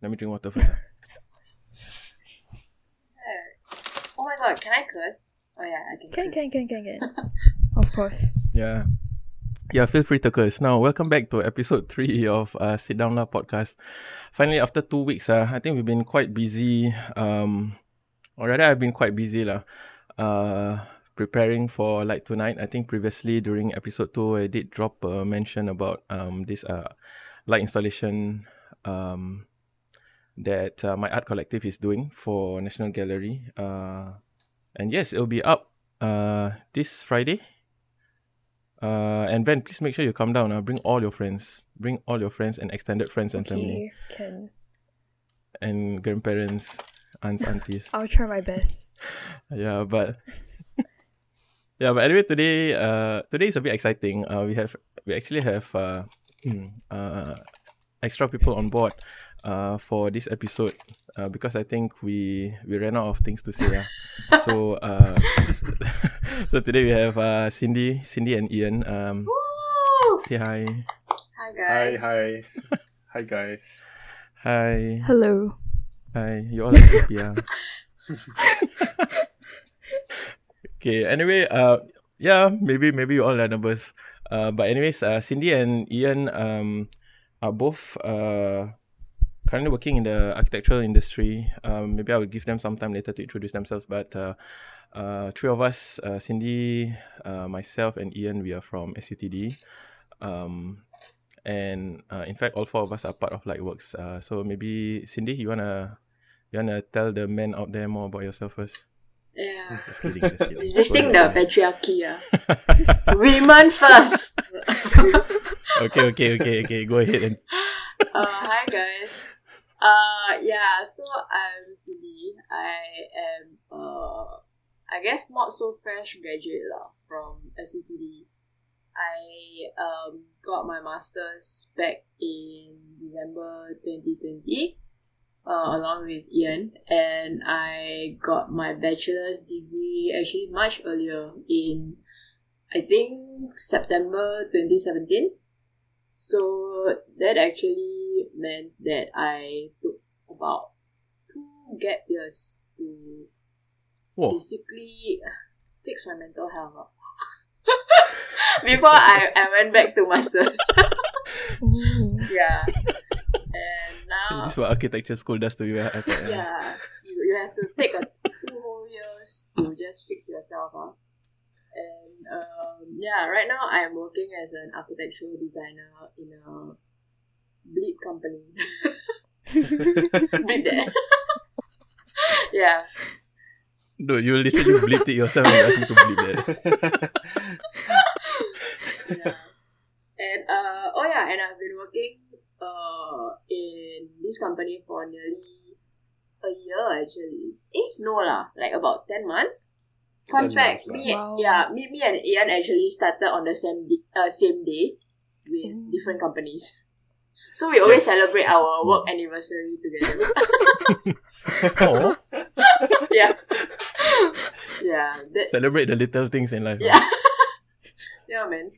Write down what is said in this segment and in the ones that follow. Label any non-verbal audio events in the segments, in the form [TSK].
Let me drink water first. Oh my god, can I curse? Oh yeah, I can. Can, curse. can, can, can, can. [LAUGHS] of course. Yeah. Yeah, feel free to curse. Now, welcome back to episode [LAUGHS] three of uh, Sit Down Lah podcast. Finally, after two weeks, uh, I think we've been quite busy. Um, or rather, I've been quite busy lah. Uh, preparing for like tonight. I think previously during episode two, I did drop a mention about um this uh light installation um that uh, my art collective is doing for National Gallery. Uh, and yes, it'll be up uh this Friday. Uh, and Ben, please make sure you come down. Uh, bring all your friends. Bring all your friends and extended friends and family Okay, can. and grandparents, aunts, aunties. [LAUGHS] I'll try my best. [LAUGHS] yeah, but [LAUGHS] yeah, but anyway, today uh today is a bit exciting. Uh, we have we actually have uh [CLEARS THROAT] uh extra people on board uh for this episode. Uh, because I think we we ran out of things to say. Yeah. [LAUGHS] so uh [LAUGHS] so today we have uh Cindy, Cindy and Ian. Um, Woo! say hi. Hi Hi, guys. hi. hi, [LAUGHS] hi guys. Hi. Hello. Hi. You all are happy, yeah. okay, anyway, uh yeah, maybe maybe you all are nervous. Uh but anyways, uh Cindy and Ian um are both uh currently working in the architectural industry. Um maybe I will give them some time later to introduce themselves. But uh uh three of us, uh Cindy, uh myself and Ian, we are from SUTD. Um and uh, in fact all four of us are part of Lightworks. Uh so maybe Cindy, you wanna you wanna tell the men out there more about yourself first? Yeah. [LAUGHS] Just kidding, just kidding. Resisting the patriarchy. Yeah. [LAUGHS] Women first. [LAUGHS] okay, okay, okay, okay. Go ahead and uh, hi guys. Uh, yeah. So I'm Cindy. I am uh, I guess not so fresh graduate lah from SUTD. I um got my masters back in December 2020. Uh, along with Ian, and I got my bachelor's degree actually much earlier in, I think September 2017. So that actually meant that I took about two gap years to Whoa. basically fix my mental health. ah. [LAUGHS] Before I, I went back to masters. [LAUGHS] Yeah. And [LAUGHS] So now this is what architecture school does to you. I thought, yeah. yeah, you, you have to take a two whole years to just fix yourself huh? And um, yeah, right now I'm working as an architectural designer in a bleep company. [LAUGHS] bleep that. [LAUGHS] yeah. No, you literally bleeped it yourself and you asked me to bleep that. yeah. And uh oh yeah, and I've been working uh in this company for nearly a year actually. Eh no lah, like about ten months. Fun 10 fact, months me. Wow. yeah, me me and Ian actually started on the same di- uh, same day with Oh. different companies. So we always Yes. celebrate our work anniversary together. oh, [LAUGHS] yeah. Yeah. That celebrate the little things in life. yeah. [LAUGHS] yeah man.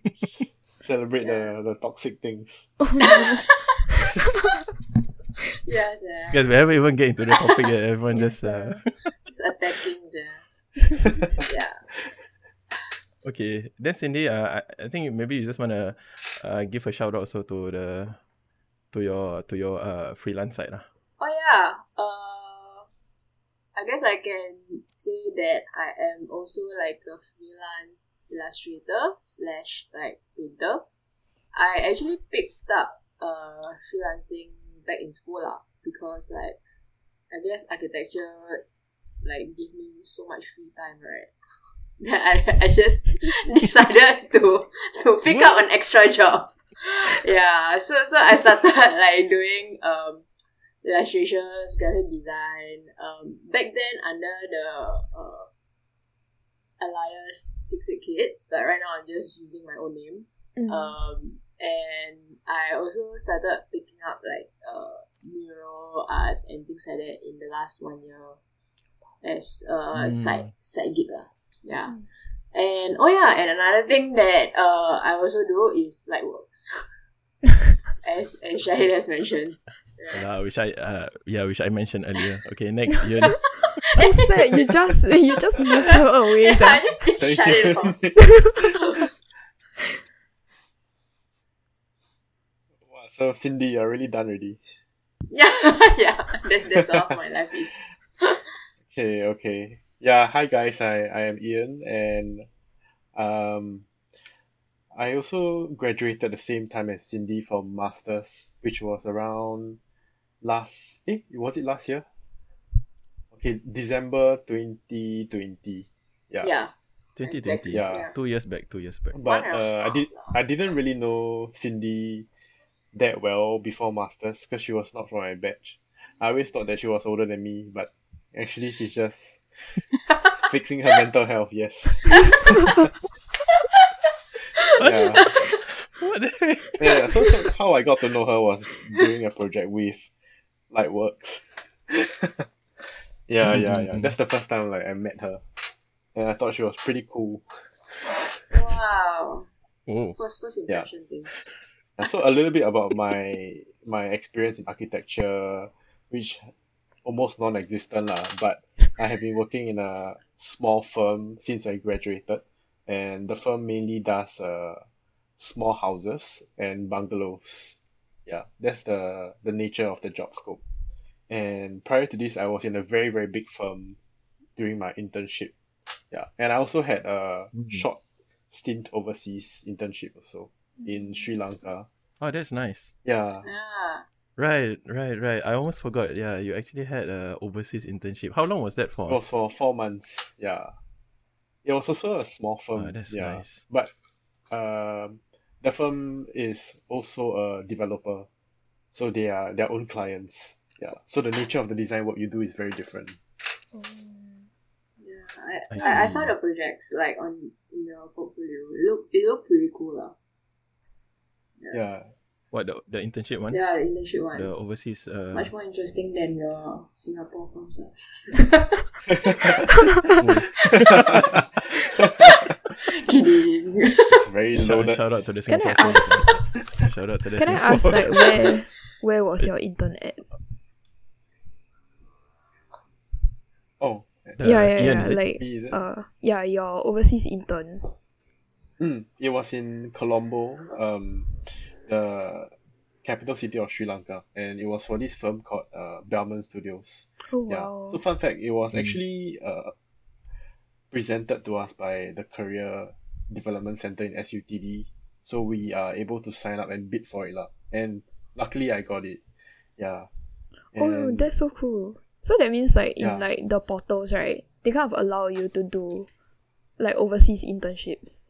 Celebrate Yeah. the, the toxic things. [LAUGHS] Yes, yeah. Guys, we haven't even get into the topic yet. Everyone Yes, just uh, Just attacking yeah. yeah. okay. Then Cindy, uh, I, I think maybe you just wanna uh, give a shout out also to the to your to your uh freelance side lah. Oh yeah. Uh, I guess I can say that I am also like a freelance illustrator slash like painter. I actually picked up uh freelancing back in school lah because like I guess architecture like give me so much free time right. [LAUGHS] That I, I just [LAUGHS] decided to to pick up an extra job. Yeah, so so I started [LAUGHS] like doing um illustrations, graphic design. Um, back then under the uh, Elias Six Eight Kids, but right now I'm just using my own name. Mm. Um, and I also started picking up like uh mural arts and things like that in the last one year as a Mm. side side gig lah. Yeah. Mm. And oh yeah, and another thing that uh I also do is light works. [LAUGHS] as as Shahid has mentioned. Uh, which I uh, yeah, which I mentioned earlier. Okay, next Ian. So sad. You just you just moved her away. [LAUGHS] Yeah, sia. I just Thank shut it off. you. [LAUGHS] wow, so Cindy, you're really done already. Yeah, yeah. That's that's all my life is. Okay, okay. Yeah, hi guys. I, I am Ian and um I also graduated at the same time as Cindy from masters, which was around last eh was it last year? Okay, December 2020. Yeah. Yeah. 2020. Exactly, yeah. Two years back. Two years back. But One and a uh, I did. I didn't really know Cindy that well before masters because she was not from my batch. I always thought that she was older than me, but actually she's just fixing her mental health. Yes. [LAUGHS] yeah. What the? Yeah. So, so how I got to know her was doing a project with Lightworks. [LAUGHS] yeah, yeah, yeah. That's the first time like I met her, and I thought she was pretty cool. Wow. First first Yeah. impression things. And so a little bit about my my experience in architecture, which almost non-existent lah. But I have been working in a small firm since I graduated, and the firm mainly does uh small houses and bungalows. Yeah, that's the the nature of the job scope. And prior to this, I was in a very very big firm during my internship. Yeah, and I also had a Mm. short stint overseas internship also in Sri Lanka. oh, that's nice. Yeah, Ah. Right, right, right. I almost forgot. Yeah, you actually had a overseas internship. How long was that for? it for? was for four months. Yeah, it was also a small firm. Oh, that's yeah, nice. but um, the firm is also a developer, so they are their own clients. Yeah, so the nature of the design work you do is very different. Oh. Yeah. I, I I, I saw the projects like on in your portfolio. It look it looked pretty cool lah. Yeah, What the the internship one? Yeah, the internship one. The overseas. Uh, Much more interesting than your Singapore firms. Kidding. it's very shout, loaded. shout out to the Can I ask? firms. shout out to the Can I Singapore. ask like where where was your intern at? Oh, The yeah, yeah, yeah. is it? Like Me, uh yeah, your overseas intern. Mm, it was in Colombo, um, the capital city of Sri Lanka, and it was for this firm called uh, Bellman Studios. Oh Yeah. wow. So fun fact, it was Mm. actually uh, presented to us by the Career Development Center in SUTD. So we are able to sign up and bid for it lah. And luckily I got it. Yeah. oh, that's so cool. So that means like in Yeah. like the portals, right? They kind of allow you to do like overseas internships.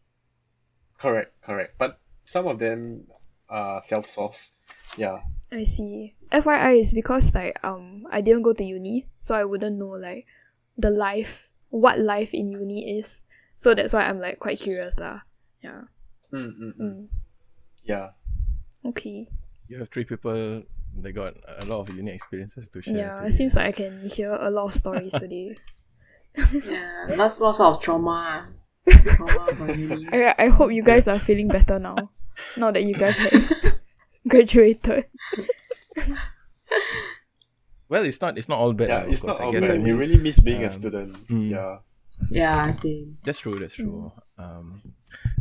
correct, correct. But some of them are self-sourced. Yeah. I see. FYI is because like um I didn't go to uni, so I wouldn't know like the life what life in uni is. So that's why I'm like quite curious lah. Yeah. Mm, mm, mm. Mm. Yeah. Okay. You have three people that got a lot of unique experiences to share. Yeah, today. it seems like I can hear a lot of stories [LAUGHS] today. yeah. Lots lots of trauma. [LAUGHS] trauma from uni. I I hope you guys are feeling better now. Now that you guys [LAUGHS] have graduated. Well, it's not. It's not all bad. Yeah, it's course. not I all guess bad. I we mean, really miss being a um, student. mm. Yeah. Yeah, same. That's true. That's true. Um,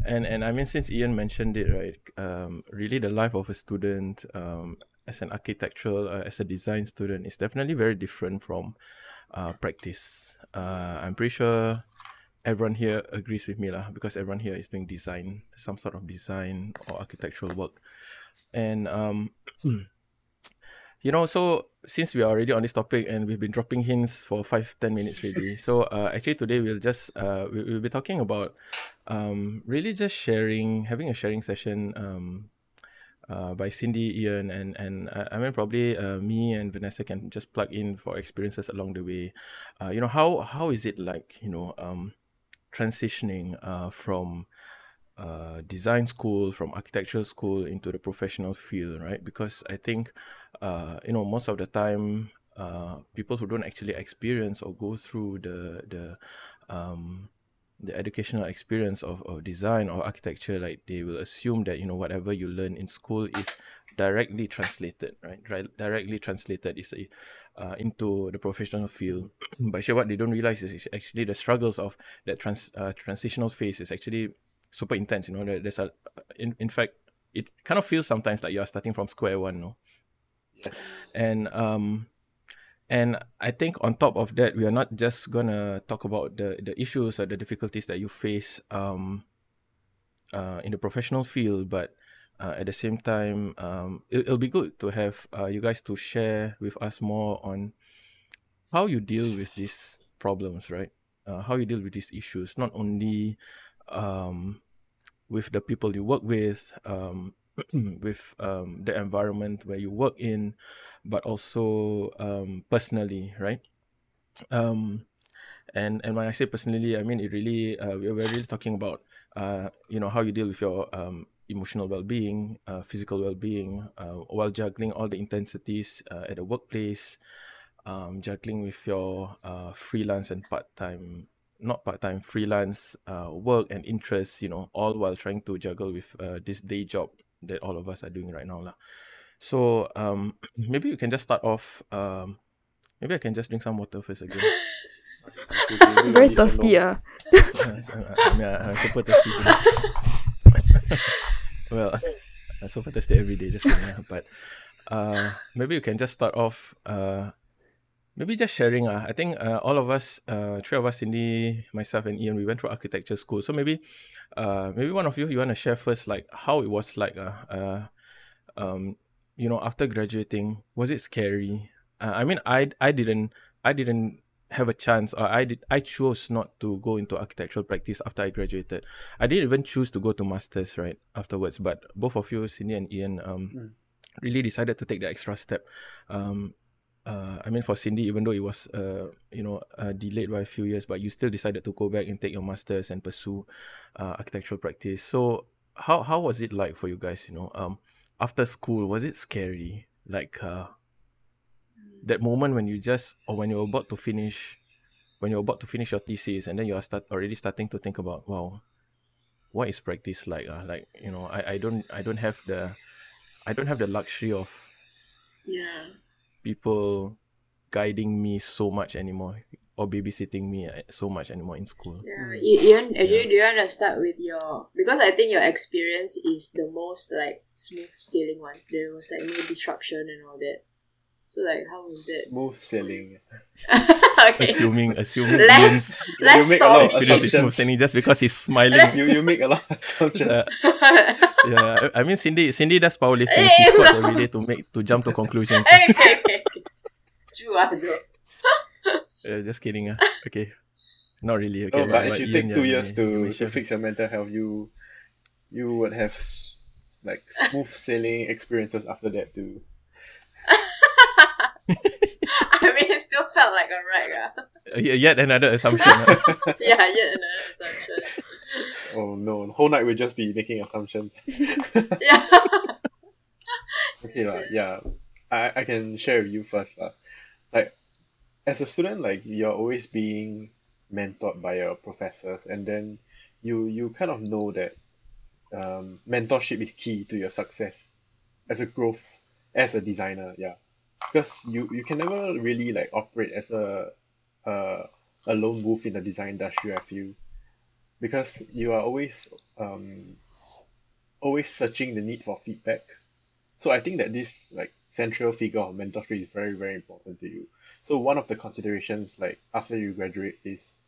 and and I mean, since Ian mentioned it, right? Um, really, the life of a student, um, as an architectural, uh, as a design student, is definitely very different from, uh, practice. Uh, I'm pretty sure everyone here agrees with me lah, because everyone here is doing design, some sort of design or architectural work, and um. [CLEARS THROAT] You know, so since we are already on this topic and we've been dropping hints for five, ten minutes already, [LAUGHS] so uh, actually today we'll just uh, we, we'll be talking about um, really just sharing, having a sharing session um, uh, by Cindy, Ian, and and uh, I mean probably uh, me and Vanessa can just plug in for experiences along the way. Uh, you know how how is it like? You know, um, transitioning uh, from uh, design school, from architectural school into the professional field, right? Because I think, uh, you know, most of the time, uh, people who don't actually experience or go through the the um, the educational experience of, of design or architecture, like they will assume that you know whatever you learn in school is directly translated, right? Dri- directly translated is a, uh, into the professional field. [CLEARS THROAT] but actually, what they don't realize is actually the struggles of that trans uh, transitional phase is actually super intense. You know, there's a in in fact, it kind of feels sometimes like you are starting from square one, no? Yes. and um and i think on top of that we are not just gonna talk about the the issues or the difficulties that you face um uh in the professional field but uh, at the same time um it, it'll be good to have uh, you guys to share with us more on how you deal with these problems right uh, how you deal with these issues not only um with the people you work with um [CLEARS THROAT] with um, the environment where you work in, but also um, personally, right? Um, and and when I say personally, I mean it really uh, we're really talking about uh, you know how you deal with your emotional well-being, uh, physical well-being, uh, while juggling all the intensities uh, at the workplace, um, juggling with your uh, freelance and part-time not part-time freelance uh, work and interests you know all while trying to juggle with uh, this day job that all of us are doing right now lah. so um [CLEARS THROAT] maybe you can just start off um maybe i can just drink some water first again [LAUGHS] Very thirsty, ah. [LAUGHS] I mean, I'm super thirsty today. [LAUGHS] well, I'm super thirsty every day, just ah. but uh, maybe you can just start off. Uh, maybe just sharing. Uh, I think uh, all of us, uh, three of us, Cindy, myself, and Ian, we went through architecture school. So maybe, uh, maybe one of you, you want to share first, like how it was like. Uh, uh, um, you know, after graduating, was it scary? Uh, I mean, I I didn't I didn't have a chance or I did I chose not to go into architectural practice after I graduated. I didn't even choose to go to masters right afterwards, but both of you, Cindy and Ian, um, Mm. really decided to take the extra step. Um, uh, I mean, for Cindy, even though it was uh, you know uh, delayed by a few years, but you still decided to go back and take your masters and pursue uh, architectural practice. So how how was it like for you guys? You know, um, after school, was it scary? Like uh, that moment when you just or when you're about to finish when you're about to finish your thesis and then you are start already starting to think about wow what is practice like uh? like you know I, I don't I don't have the I don't have the luxury of Yeah. people guiding me so much anymore or babysitting me uh, so much anymore in school Yeah. you Ian, actually, do you want to start with your because I think your experience is the most like smooth sailing one. There was like no disruption and all that. So like, how was that? Smooth sailing. [LAUGHS] okay. assuming assuming Let's Ian's let's You make a lot of experience is smooth sailing just because he's smiling You you make a lot of [LAUGHS] assumptions. Uh, yeah I I mean Cindy Cindy does powerlifting she Eh, squats no. every day to make to jump to conclusions okay, okay, okay. True, bro. [LAUGHS] Uh, just kidding. Uh. Okay. Not really. Okay. oh, but if you Ian, take two you years may- you may to, share to fix your mental health, you you would have like smooth sailing experiences after that too. I mean, it still felt like a wreck. Ah. Uh, y- Yet another assumption. uh. [LAUGHS] [LAUGHS] yeah, yet another assumption. Oh no, the whole night we'll just be making assumptions. [LAUGHS] Yeah. Okay, lah. yeah. I, I can share with you first. lah. Like, as a student, like, you're always being mentored by your professors, and then you you kind of know that um, mentorship is key to your success as a growth as a designer. Yeah, because you you can never really like operate as a a, a lone wolf in the design industry. I feel because you are always um always searching the need for feedback. So I think that this like central figure of mentorship is very very important to you. So one of the considerations like after you graduate is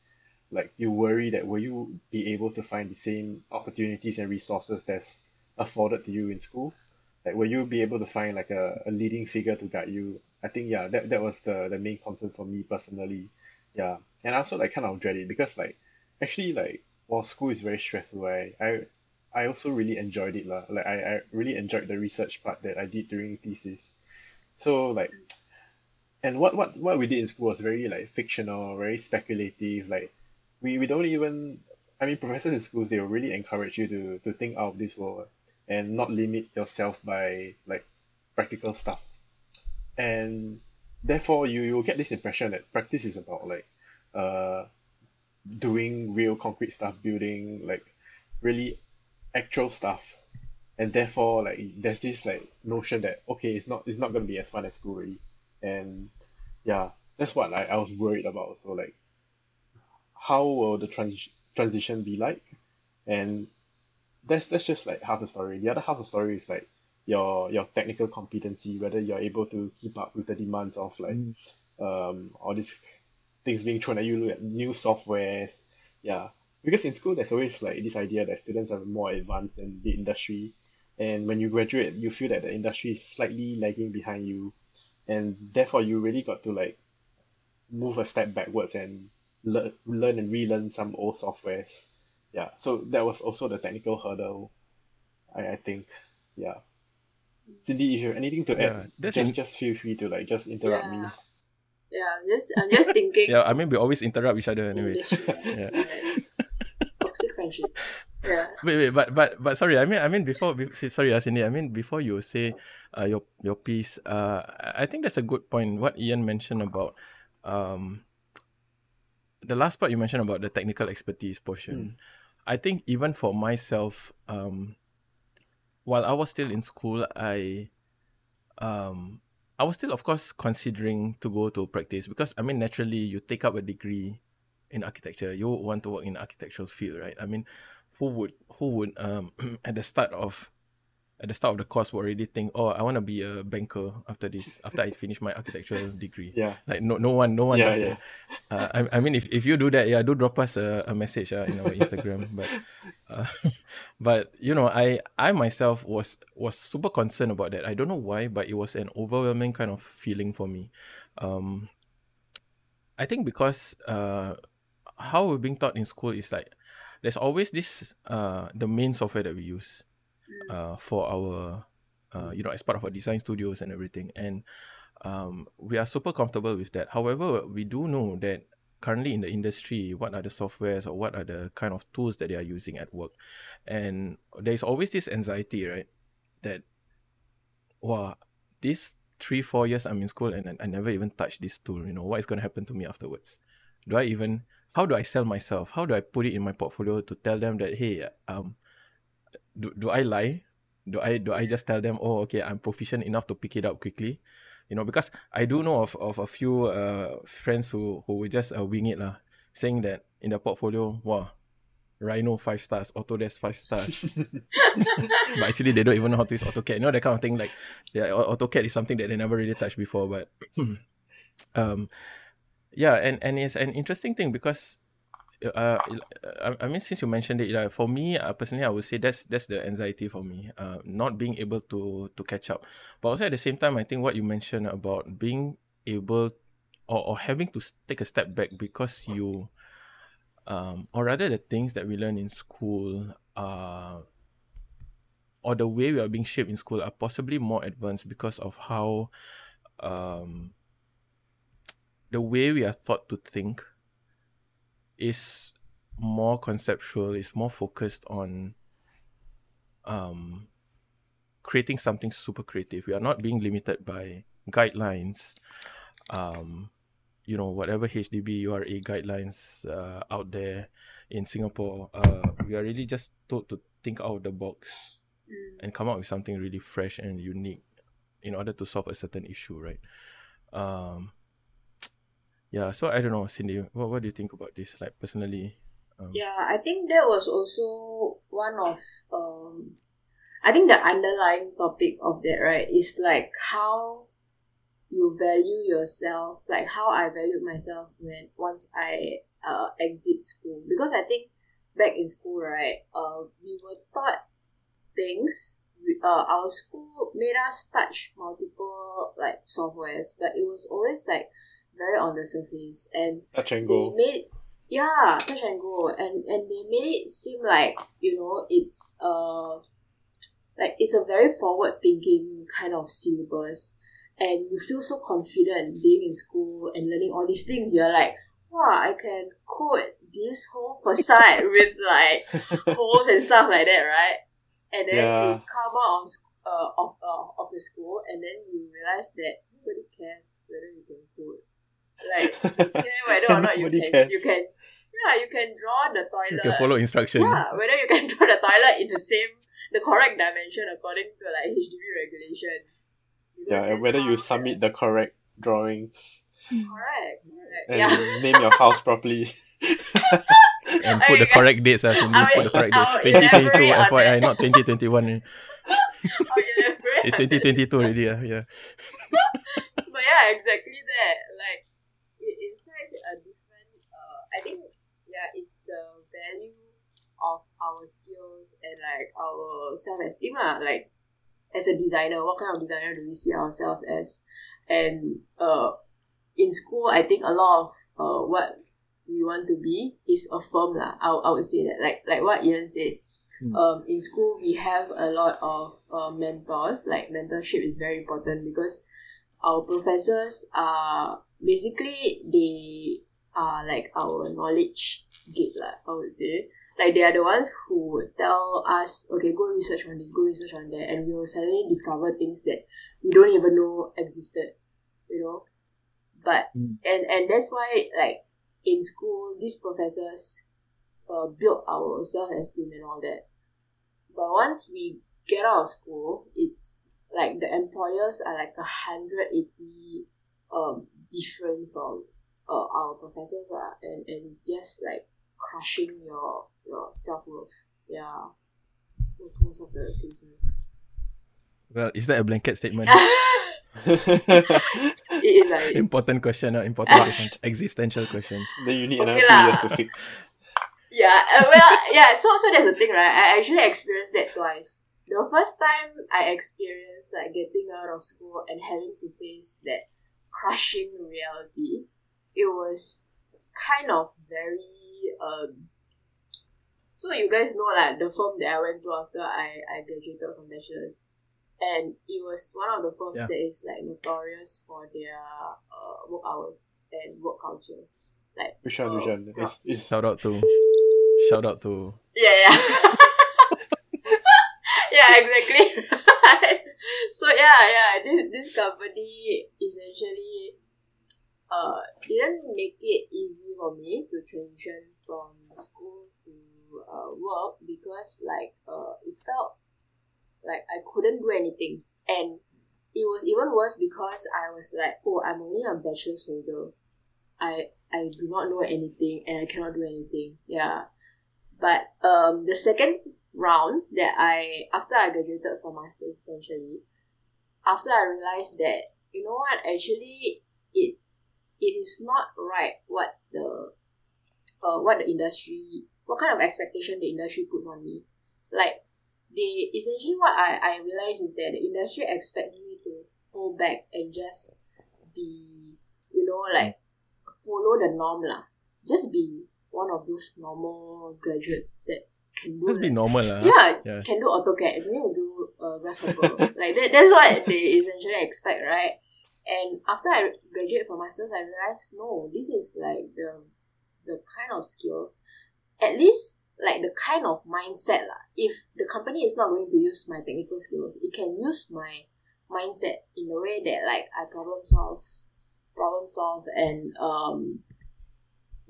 like you worry that will you be able to find the same opportunities and resources that's afforded to you in school? Like will you be able to find like a, a leading figure to guide you? I think yeah that, that was the, the main concern for me personally. Yeah. And I also like kind of dread it because like actually like while school is very stressful, I I I also really enjoyed it lah. Like I, I really enjoyed the research part that I did during thesis. So like and what, what what we did in school was very like fictional, very speculative. Like we, we don't even I mean professors in schools they will really encourage you to, to think out of this world and not limit yourself by like practical stuff. And therefore you, you will get this impression that practice is about like uh doing real concrete stuff, building like really actual stuff. And therefore like there's this like notion that okay it's not it's not gonna be as fun as school already. And yeah that's what like I was worried about so like how will the transition transition be like? And that's that's just like half the story. The other half of the story is like your your technical competency whether you're able to keep up with the demands of like um all these things being thrown at you new softwares. Yeah. Because in school there's always like this idea that students are more advanced than the industry. And when you graduate you feel that the industry is slightly lagging behind you. And therefore you really got to like move a step backwards and learn learn and relearn some old softwares yeah so that was also the technical hurdle I, I think yeah Cindy if you have anything to Yeah, add that's just in- just feel free to like just interrupt me Yeah. Yeah, I'm just I'm just thinking [LAUGHS] Yeah, I mean we always interrupt each other anyway. industry. [LAUGHS] Yeah. [LAUGHS] Toxic friendships. Yeah. Wait, wait, but but but sorry. I mean, I mean before. be- Sorry, Asini. I mean before you say, uh, your your piece. Uh, I I think that's a good point. What Ian mentioned about, um, the last part you mentioned about the technical expertise portion. I think even for myself, um, while I was still in school, I, um, I was still of course considering to go to practice because I mean naturally you take up a degree in architecture, you want to work in architectural field, right? I mean, who would who would um [CLEARS THROAT] at the start of at the start of the course would already think, oh, I want to be a banker after this after I finish my architectural degree. yeah Like no no one no one Yeah, does yeah. that. Uh, I, I mean if, if you do that, yeah, do drop us a, a message uh, in our Instagram. But uh, [LAUGHS] but you know, I I myself was was super concerned about that. I don't know why, but it was an overwhelming kind of feeling for me. Um I think because uh how we're being taught in school is like there's always this uh the main software that we use uh for our uh you know as part of our design studios and everything. And um we are super comfortable with that. However we do know that currently in the industry what are the softwares or what are the kind of tools that they are using at work? And there's always this anxiety right? That wow these three four years i'm in school and I- never even touched this tool you know what is going to happen to me afterwards? Do i even how do i sell myself? How do i put it in my portfolio to tell them that hey um do, do i lie do i do i just tell them oh okay i'm proficient enough to pick it up quickly you know because i do know of, of a few uh friends who who will just uh, wing it lah saying that in their portfolio wow rhino five stars autodesk five stars [LAUGHS] but actually they don't even know how to use AutoCAD. You know that kind of thing. Like, yeah, Au- AutoCAD is something that they never really touched before. But, [CLEARS THROAT] um, yeah, and and it's an interesting thing because, uh, I, I mean, since you mentioned it, uh, for me uh, personally, I would say that's that's the anxiety for me. Uh, not being able to to catch up, but also at the same time, I think what you mentioned about being able or, or having to take a step back because you um, or rather the things that we learn in school uh, or the way we are being shaped in school are possibly more advanced because of how um, the way we are taught to think is more conceptual, it's more focused on um, creating something super creative. We are not being limited by guidelines. Um, you know, whatever HDB URA guidelines uh, out there in Singapore, uh, we are really just told to think out of the box Mm. and come up with something really fresh and unique in order to solve a certain issue, right? Um, yeah, so I don't know, Cindy, what, what do you think about this? Like personally, um, Yeah, I think that was also one of um I think the underlying topic of that, right, is like how you value yourself, like how I valued myself when once I uh exit school. Because I think back in school, right, uh we were taught things. Uh, our school made us touch multiple like softwares, but it was always like very on the surface and touch and they go. made yeah touch and go. And and they made it seem like you know it's uh like it's a very forward thinking kind of syllabus. And you feel so confident being in school and learning all these things. You're like wow i can code this whole facade [LAUGHS] with like holes and stuff like that right? And then Yeah. you come out of, uh, of, uh, of the school and then you realize that nobody cares whether you can like [LAUGHS] care whether or not you can cares. you can yeah you can draw the toilet you can follow instruction. yeah whether you can [LAUGHS] draw the toilet in the same the correct dimension according to like HDB regulation. You know, Yeah, and whether you submit the correct drawings correct, correct. and yeah. name your house properly. [LAUGHS] And put the correct dates, uh, Cindy. I Put the correct dates. 2022 FYI, not 2021. eh. I'll It's 2022 already. Uh, yeah. but yeah, exactly that. Like, it, it's such a different. Uh, I think yeah, it's the value of our skills and like our self esteem lah. Like, as a designer, what kind of designer do we see ourselves as? And uh, in school, I think a lot of uh what we want to be is a firm lah. I, I would say that like like what Ian said. Hmm. Um, in school, we have a lot of uh, mentors. Like mentorship is very important because our professors are basically they are like our knowledge gate lah, I would say. Like they are the ones who would tell us, okay, go research on this, go research on that, and we will suddenly discover things that we don't even know existed. You know? But Mm. and and that's why like in school these professors uh, build our self esteem and all that. But once we get out of school, it's like the employers are like a hundred eighty um different from uh, our professors are and, and it's just like crushing your your self worth. Yeah. Most most of the cases. Well, is that a blanket statement? [LAUGHS] it is like important question. Uh, important question. [LAUGHS] Existential questions. then you need Okay another lah. two years to fix. [LAUGHS] Yeah, uh, well, yeah. So, so that's the thing, right? I actually experienced that twice. The first time I experienced like getting out of school and having to face that crushing reality, it was kind of very um. So you guys know like the firm that I went to after I I graduated from bachelor's, and it was one of the firms Yeah. that is like notorious for their uh, work hours and work culture. Like Which one? Which uh, one? It's, it's, Shout out to, shout out to. Yeah, yeah. [LAUGHS] yeah, exactly. [LAUGHS] so yeah, yeah, this this company essentially uh didn't make it easy for me to transition from school to uh, work because like uh it felt like I couldn't do anything and it was even worse because I was like, oh, I'm only a bachelor's holder. I I do not know anything and I cannot do anything. Yeah. But um, the second round that I after I graduated from masters essentially, after I realized that you know what actually it it is not right what the uh what the industry what kind of expectation the industry puts on me. Like they essentially what I I realized is that the industry expects me to hold back and just be you know like follow the norm lah. Just be one of those normal graduates that can do Just be like- normal, lah. yeah, Yeah. can do AutoCAD, to do uh, Grasshopper. [LAUGHS] like that, that's what they essentially expect, right? And after I graduate from masters, I realized no, this is like the the kind of skills, at least like the kind of mindset lah. If the company is not going to use my technical skills, it can use my mindset in a way that like I problem solve, problem solve, and um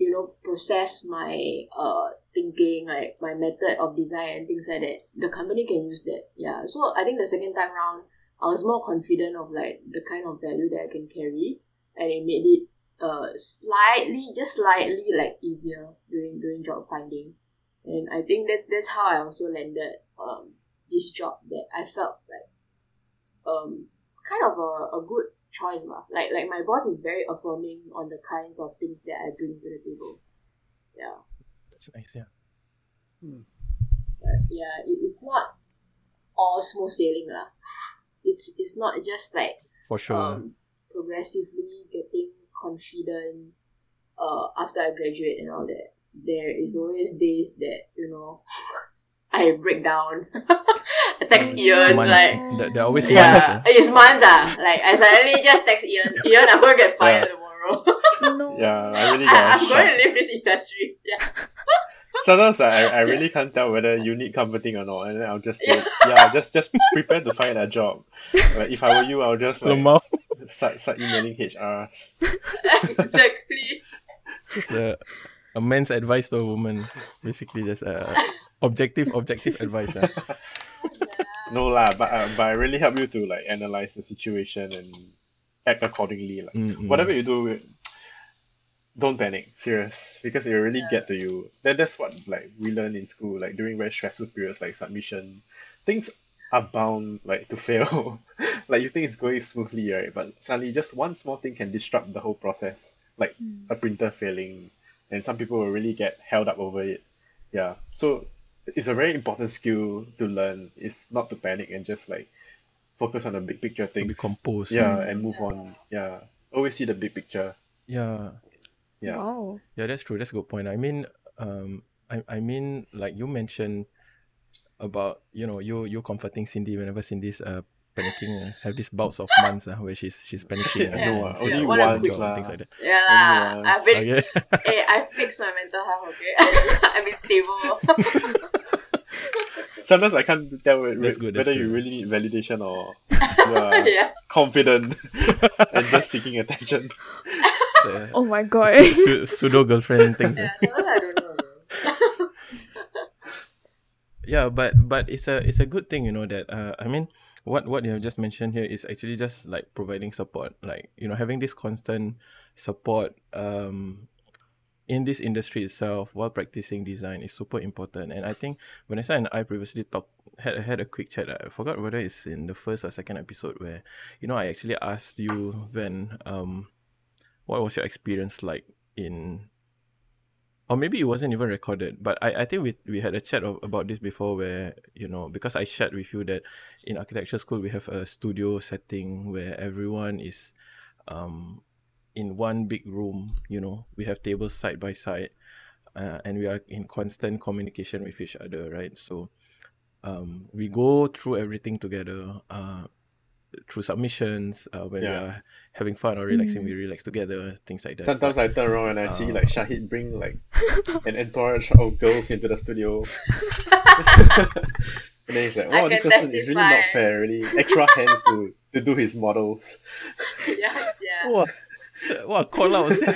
you know process my uh thinking like my method of design and things like that the company can use that yeah so i think the second time round i was more confident of like the kind of value that i can carry and it made it uh slightly just slightly like easier during during job finding and i think that that's how i also landed um this job that i felt like um kind of a, a good choice lah. Like like my boss is very affirming on the kinds of things that I bring to the table. Yeah. That's nice, yeah. But yeah, it, it's not all smooth sailing lah. [LAUGHS] It's it's not just like For sure. um progressively getting confident uh after I graduate and all that. There is always days that, you know, [LAUGHS] I break down. [LAUGHS] I text Ian months. like There, there are always yeah, months. eh. it's months ah. Like I suddenly just text Ian. Ian, I'm gonna get fired Yeah. tomorrow. No. Yeah, I really [LAUGHS] I, got I'm going to leave this industry. Yeah. Sometimes I, I really can't tell whether you need comforting or not, and then I'll just say, yeah, just just prepare to find a job. Like, if I were you, I'll just like start start emailing HRs. exactly. It's a, a man's advice to a woman. Basically, just uh, objective, objective advice. ah. [LAUGHS] no lah, but uh, but I really help you to like analyze the situation and act accordingly. Like Mm, mm. whatever you do, don't panic, serious, because it will really Yeah. get to you. That that's what like we learn in school, like during very stressful periods like submission, things are bound like to fail. [LAUGHS] like you think it's going smoothly, right? But suddenly just one small thing can disrupt the whole process, like hmm. a printer failing, and some people will really get held up over it. Yeah, so it's a very important skill to learn. Is not to panic and just like focus on the big picture To things. be composed. yeah, hmm. and move on. Yeah, always see the big picture. Yeah. Yeah. Wow. Yeah, that's true. That's a good point. I mean, um, I, I mean, like you mentioned about you know you you comforting Cindy whenever Cindy's uh panicking, uh, have these bouts of months uh, where she's she's panicking Actually, and, no, and uh, only like once doing job lah. things like that. Yeah, lah. I've been, Okay. hey, [LAUGHS] I fixed my mental health, okay? I've been stable. Sometimes I can't tell whe- That's good, that's whether you good. really need validation or [LAUGHS] you are yeah. confident [LAUGHS] and just seeking attention. The [LAUGHS] Oh my god. su- su- pseudo girlfriend [LAUGHS] things. uh. Yeah, I don't know. [LAUGHS] yeah but but it's a it's a good thing you know that uh i mean what what you have just mentioned here is actually just like providing support like you know having this constant support um in this industry itself while practicing design is super important and i think vanessa and i previously talked had had a quick chat i forgot whether it's in the first or second episode where you know i actually asked you when um what was your experience like in or maybe it wasn't even recorded but i, I think we, we had a chat of, about this before where you know because i shared with you that in architecture school we have a studio setting where everyone is um in one big room you know we have tables side by side uh, and we are in constant communication with each other right? So um we go through everything together uh through submissions uh, when we are having fun or relaxing we relax together things like that Sometimes I turn around and I see Uh, like Shahid bring like [LAUGHS] an entourage of girls into the studio. [LAUGHS] [LAUGHS] and then he's like, I "Wow, this person is really not fair. Really, extra hands to to do his models." yes, yeah. What? What call out? sia.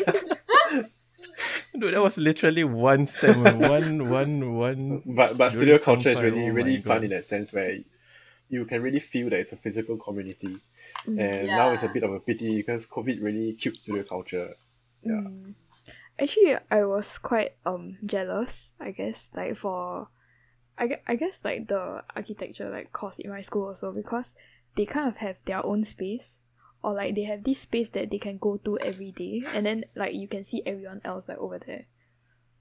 Dude, that was literally one sem, one, one, one. But but studio culture is really oh really fun God. in that sense where you can really feel that it's a physical community. And now it's a bit of a pity because COVID really killed studio culture. Yeah. Mm. Actually, I was quite um jealous. I guess like for, I, I guess like the architecture like course in my school also because they kind of have their own space or like they have this space that they can go to every day and then like you can see everyone else like over there.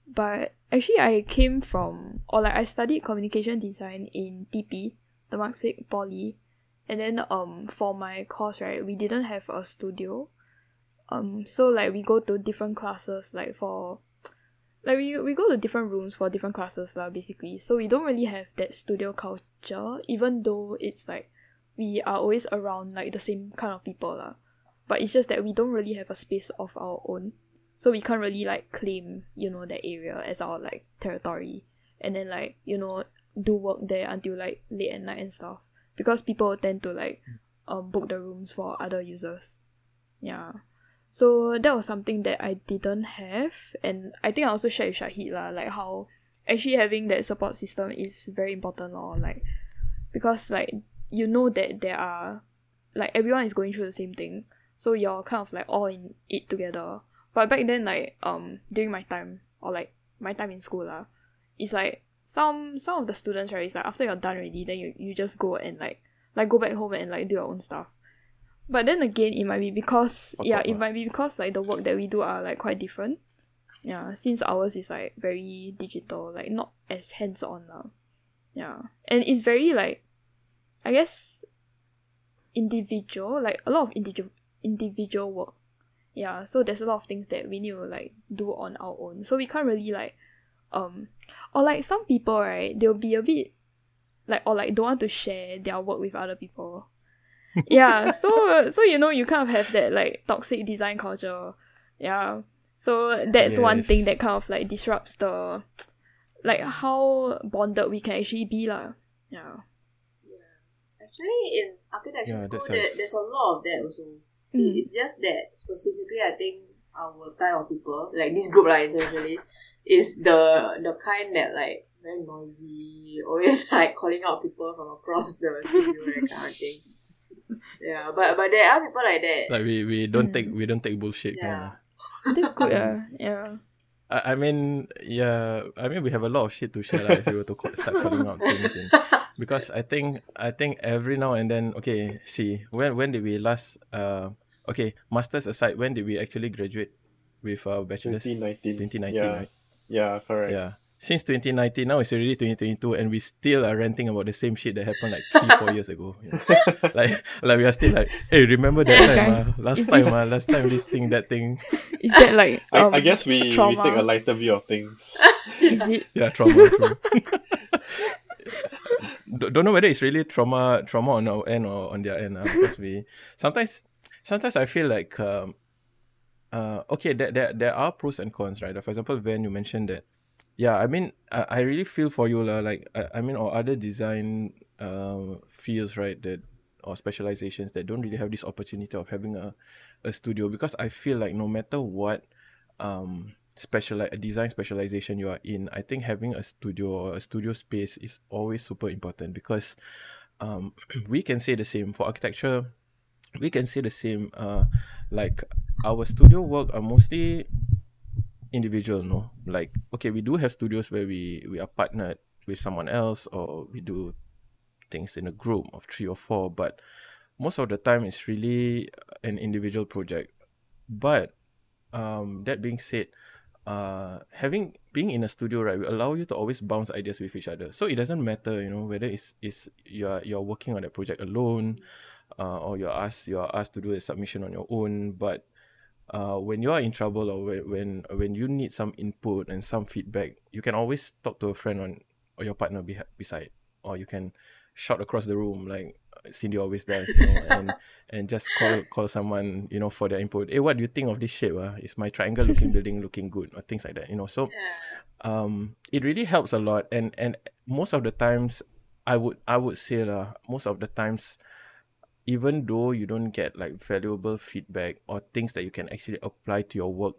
But actually, I came from or like I studied communication design in TP, Temasek Poly, and then um for my course right, we didn't have a studio. Um so like we go to different classes like for like we, we go to different rooms for different classes lah basically. So we don't really have that studio culture even though it's like we are always around like the same kind of people lah. But it's just that we don't really have a space of our own. So we can't really like claim you know that area as our like territory. And then like you know do work there until like late at night and stuff. Because people tend to like um book the rooms for other users. Yeah. So that was something that I didn't have. And I think I also shared with Shahid lah like how actually having that support system is very important or like because like you know that there are like everyone is going through the same thing. So you're kind of like all in it together. But back then like um during my time or like my time in school lah it's like some some of the students right it's like after you're done already then you, you just go and like like go back home and like do your own stuff. But then again it might be because yeah it ah. might be because like the work that we do are like quite different. Yeah since ours is like very digital like not as hands on lah yeah. And it's very like I guess individual like a lot of individual individual work. Yeah so there's a lot of things that we need to like do on our own. So we can't really like um or like some people right they'll be a bit like or like don't want to share their work with other people. [LAUGHS] Yeah so so you know you kind of have that like toxic design culture. Yeah so that's one thing that kind of like disrupts the [TSK] like how bonded we can actually be lah. Yeah. Actually, in architecture Yeah, school, there, there's a lot of that also. Mm. It's just that specifically, I think our type of people, like this group like essentially, is the the kind that like very noisy, [LAUGHS] always like calling out people from across the studio, that kind of thing. Yeah, but but there are people like that. Like we, we don't Mm. take we don't take bullshit kind yeah. of. That's good, yeah. Yeah. I, I mean, yeah. I mean, we have a lot of shit to share like, if we were to start calling out things in. [LAUGHS] because I think I think every now and then okay see when when did we last uh okay masters aside when did we actually graduate with our bachelor's 2019. 2019 yeah. right Yeah, correct. yeah since 2019 now it's already 2022 and we still are ranting about the same shit that happened like three four years ago you know? [LAUGHS] like like we are still like hey remember that Okay. time ah, last Is time this- ah, last time this thing that thing [LAUGHS] Is that like I, um, I guess we, we take a lighter view of things. [LAUGHS] is it yeah trauma true don't know whether it's really trauma trauma on our end or on their end uh, because we [LAUGHS] sometimes sometimes I feel like um uh okay there, there there are pros and cons right? For example when you mentioned that yeah I mean I, I really feel for you lah like I, I mean or other design uh, fields right that or specializations that don't really have this opportunity of having a, a studio because I feel like no matter what um special a design specialization you are in i think having a studio or a studio space is always super important because um [CLEARS THROAT] we can say the same for architecture we can say the same uh like our studio work are mostly individual no like okay we do have studios where we we are partnered with someone else or we do things in a group of three or four but most of the time it's really an individual project. But um that being said uh having being in a studio right will allow you to always bounce ideas with each other. So it doesn't matter you know whether it's is you're you're working on that project alone uh, or you're asked you're asked to do a submission on your own but uh, when you are in trouble or when when you need some input and some feedback you can always talk to a friend on or your partner be, beside or you can shout across the room like Cindy always does you know, and [LAUGHS] and just call call someone you know for their input. Hey what do you think of this shape uh? is my triangle looking [LAUGHS] building looking good or things like that you know? So um it really helps a lot and and most of the times i would i would say lah, most of the times even though you don't get like valuable feedback or things that you can actually apply to your work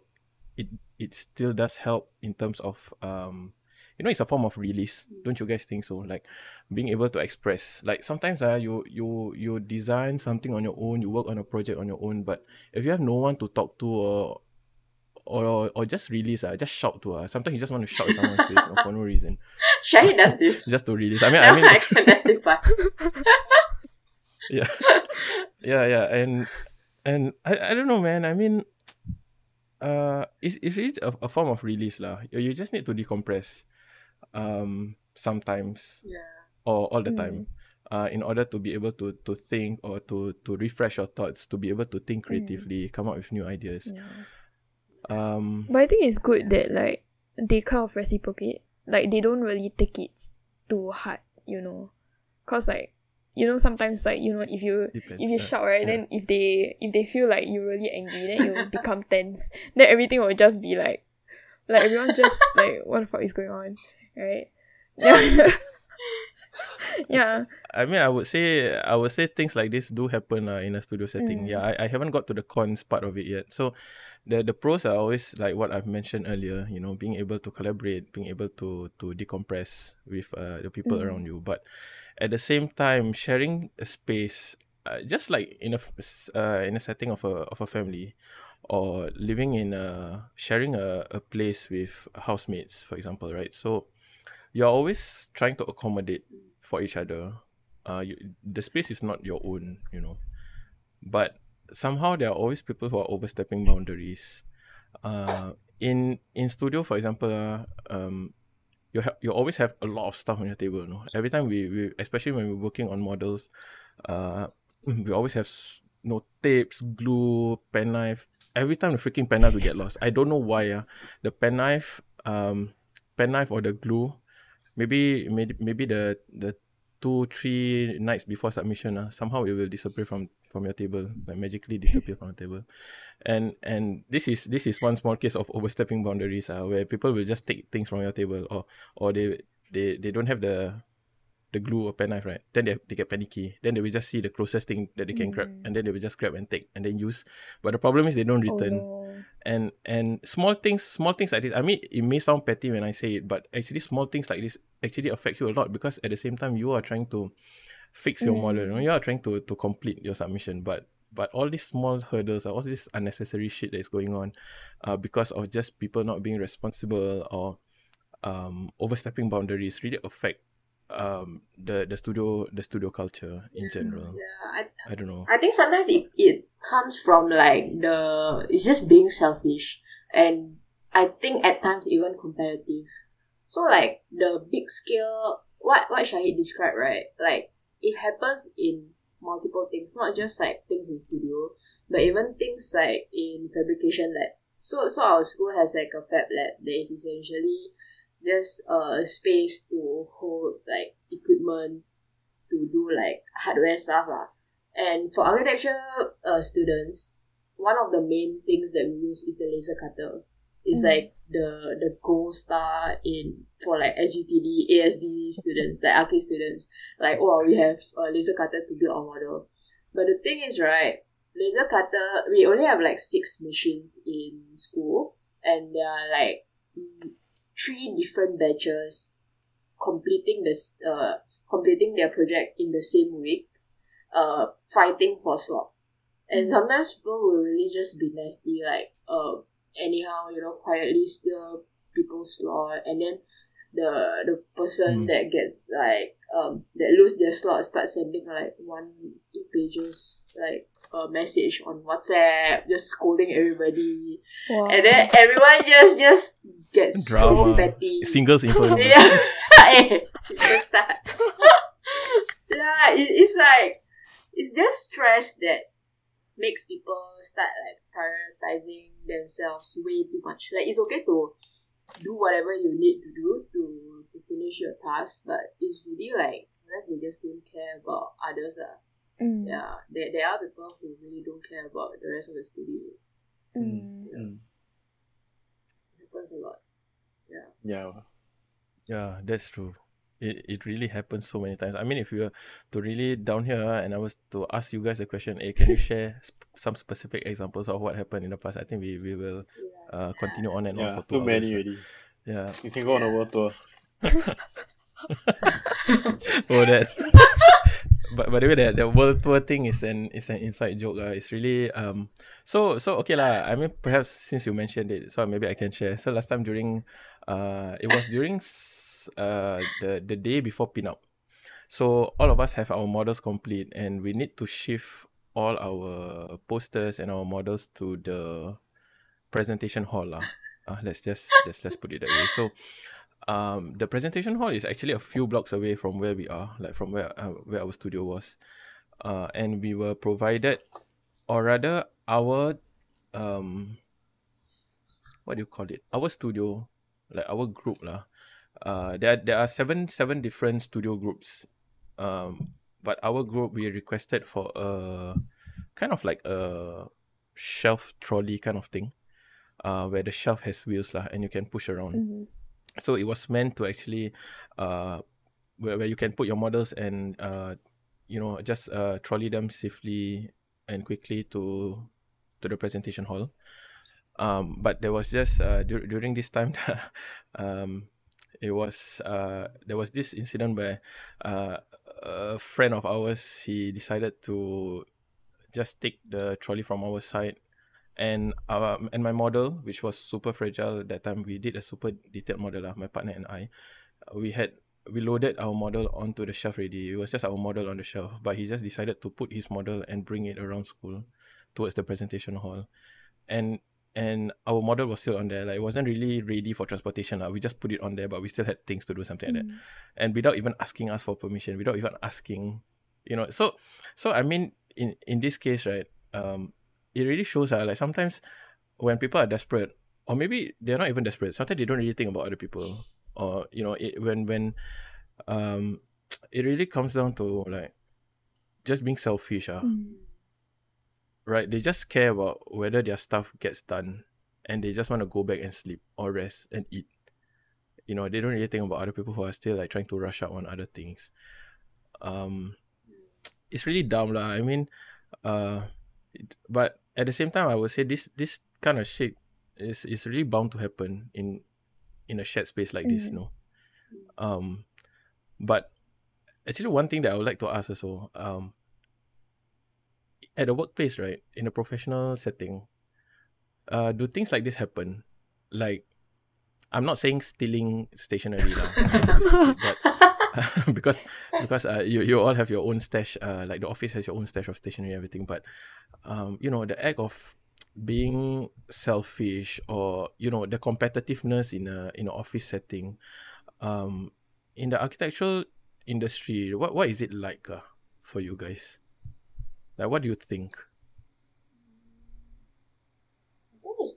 it it still does help in terms of um you know it's a form of release. Don't you guys think so? Like being able to express. Like sometimes uh, you you you design something on your own you work on a project on your own but if you have no one to talk to or or or just release uh, just shout to uh, sometimes you just want to shout at someone's face for no reason. [LAUGHS] Shahid does [LAUGHS] this. just to release. I mean i mean I can testify. yeah. Yeah yeah and and I, I don't know man. I mean uh it's, it's really a, a form of release lah. you, you just need to decompress um sometimes yeah. or all the Mm. time uh in order to be able to to think or to to refresh your thoughts to be able to think creatively come up with new ideas Yeah. um But I think it's good that like they kind of reciprocate. Like they don't really take it too hard, you know. Cause like you know sometimes like you know if you depends if you uh, shout right yeah. then if they if they feel like you're really angry then you will become tense then everything will just be like like everyone just like what the fuck is going on right [LAUGHS] yeah [LAUGHS] yeah I mean, I would say I would say things like this do happen uh, in a studio setting. Mm. Yeah, I, I haven't got to the cons part of it yet. So, the the pros are always like what I've mentioned earlier. You know, being able to collaborate, being able to to decompress with uh, the people Mm. around you. But at the same time, sharing a space, uh, just like in a uh, in a setting of a of a family, or living in a sharing a, a place with housemates, for example, right? So, you're always trying to accommodate for each other. Uh you, the space is not your own you know. But somehow there are always people who are overstepping boundaries. Uh in in studio for example uh, um you ha- you always have a lot of stuff on your table you know. Every time we, we especially when we're working on models uh [CLEARS THROAT] we always have you know tapes glue pen knife every time the freaking pen knife will get lost. I don't know why uh, the pen knife um pen knife or the glue maybe maybe the the two three nights before submission uh, somehow it will disappear from from your table like magically disappear from the table. And and this is this is one small case of overstepping boundaries uh, where people will just take things from your table or or they they they don't have the the glue or pen knife right? Then they, they get panicky. Then they will just see the closest thing that they can grab Mm. and then they will just grab and take and then use. But the problem is they don't return. Oh, and and small things small things like this i mean it may sound petty when i say it but actually small things like this actually affects you a lot because at the same time you are trying to fix your model you, know? you are trying to to complete your submission but but all these small hurdles all this unnecessary shit that is going on uh, because of just people not being responsible or um, overstepping boundaries really affect um the the studio the studio culture in general Yeah, I, i don't know I think sometimes it, it comes from like the it's just being selfish and I think at times even competitive. So like the big scale what what Shahid described, right? Like it happens in multiple things, not just like things in studio, but even things like in fabrication lab. So so our school has like a fab lab that is essentially just a space to hold like equipments to do like hardware stuff lah. And for architecture uh, students, one of the main things that we use is the laser cutter. It's Mm. like the the gold star in for like SUTD, ASD students, like archi students. Like, oh, we have a laser cutter to build our model. But the thing is, right, laser cutter, we only have like six machines in school, and they are like three different batches completing this uh completing their project in the same week, uh fighting for slots. And Mm. sometimes people will really just be nasty, like uh anyhow, you know, quietly steal people's slot and then the the person Mm. that gets like um that lose their slot start sending like one two pages like a message on WhatsApp, just scolding everybody. Wow. And then everyone just just gets Drama. so petty. singles info Yeah. [LAUGHS] Eh, don't start. yeah, it, it's like it's just stress that makes people start like prioritizing themselves way too much. Like it's okay to do whatever you need to do to to finish your task, but it's really like unless they just don't care about others. Uh, Mm. yeah, there, there are people who really don't care about the rest of the studio. Mm. Mm. It happens a lot. Yeah. Yeah. Yeah, that's true. It it really happens so many times. I mean, if you were to really down here ah, and I was to ask you guys a question, hey, can you [LAUGHS] share sp- some specific examples of what happened in the past? I think we, we will Yeah. uh, continue on and on for two Too many hours. already. Yeah. You can go on a world tour. [LAUGHS] [LAUGHS] oh, that. But by the way, that the world tour thing is an is an inside joke. Uh. It's really um. So so okay lah. I mean, perhaps since you mentioned it, so maybe I can share. So last time during, uh, it was during uh the the day before pinup. So all of us have our models complete, and we need to shift all our posters and our models to the presentation hall lah. Uh, let's just let's let's put it that way. So um the presentation hall is actually a few blocks away from where we are like from where uh, where our studio was. Uh and we were provided or rather our um what do you call it? Our studio like our group lah. Uh there there are seven seven different studio groups. Um but our group we requested for a kind of like a shelf trolley kind of thing uh where the shelf has wheels lah and you can push around. Mm. So it was meant to actually uh where, where you can put your models and uh you know just uh trolley them safely and quickly to to the presentation hall. Um but there was just uh dur- during this time [LAUGHS] um it was uh there was this incident where uh a friend of ours he decided to just take the trolley from our side and um and my model which was super fragile at that time we did a super detailed model lah, my partner and I. Uh, we had we loaded our model onto the shelf already. It was just our model on the shelf but he just decided to put his model and bring it around school towards the presentation hall. And and our model was still on there. Like it wasn't really ready for transportation lah. we just put it on there but we still had things to do something like that. Mm. and without even asking us for permission without even asking you know so so i mean in in this case right um it really shows uh, like sometimes when people are desperate or maybe they're not even desperate sometimes they don't really think about other people. Or you know it, when when um [TSK] it really comes down to like just being selfish uh, Mm. right? They just care about whether their stuff gets done and they just want to go back and sleep or rest and eat. You know they don't really think about other people who are still like trying to rush out on other things. Um [TSK] it's really dumb lah. I mean uh it, but at the same time i would say this this kind of shit is it's really bound to happen in in a shared space like this, Mm. no. Um, but actually, one thing that I would like to ask also, um, at a workplace, right, in a professional setting, uh, do things like this happen? Like, I'm not saying stealing stationery, lah, that's a bit stupid, but [LAUGHS] because because uh, you you all have your own stash uh like the office has your own stash of stationery everything but um you know the act of being selfish or you know the competitiveness in a in an office setting um in the architectural industry what what is it like uh, for you guys? Like what do you think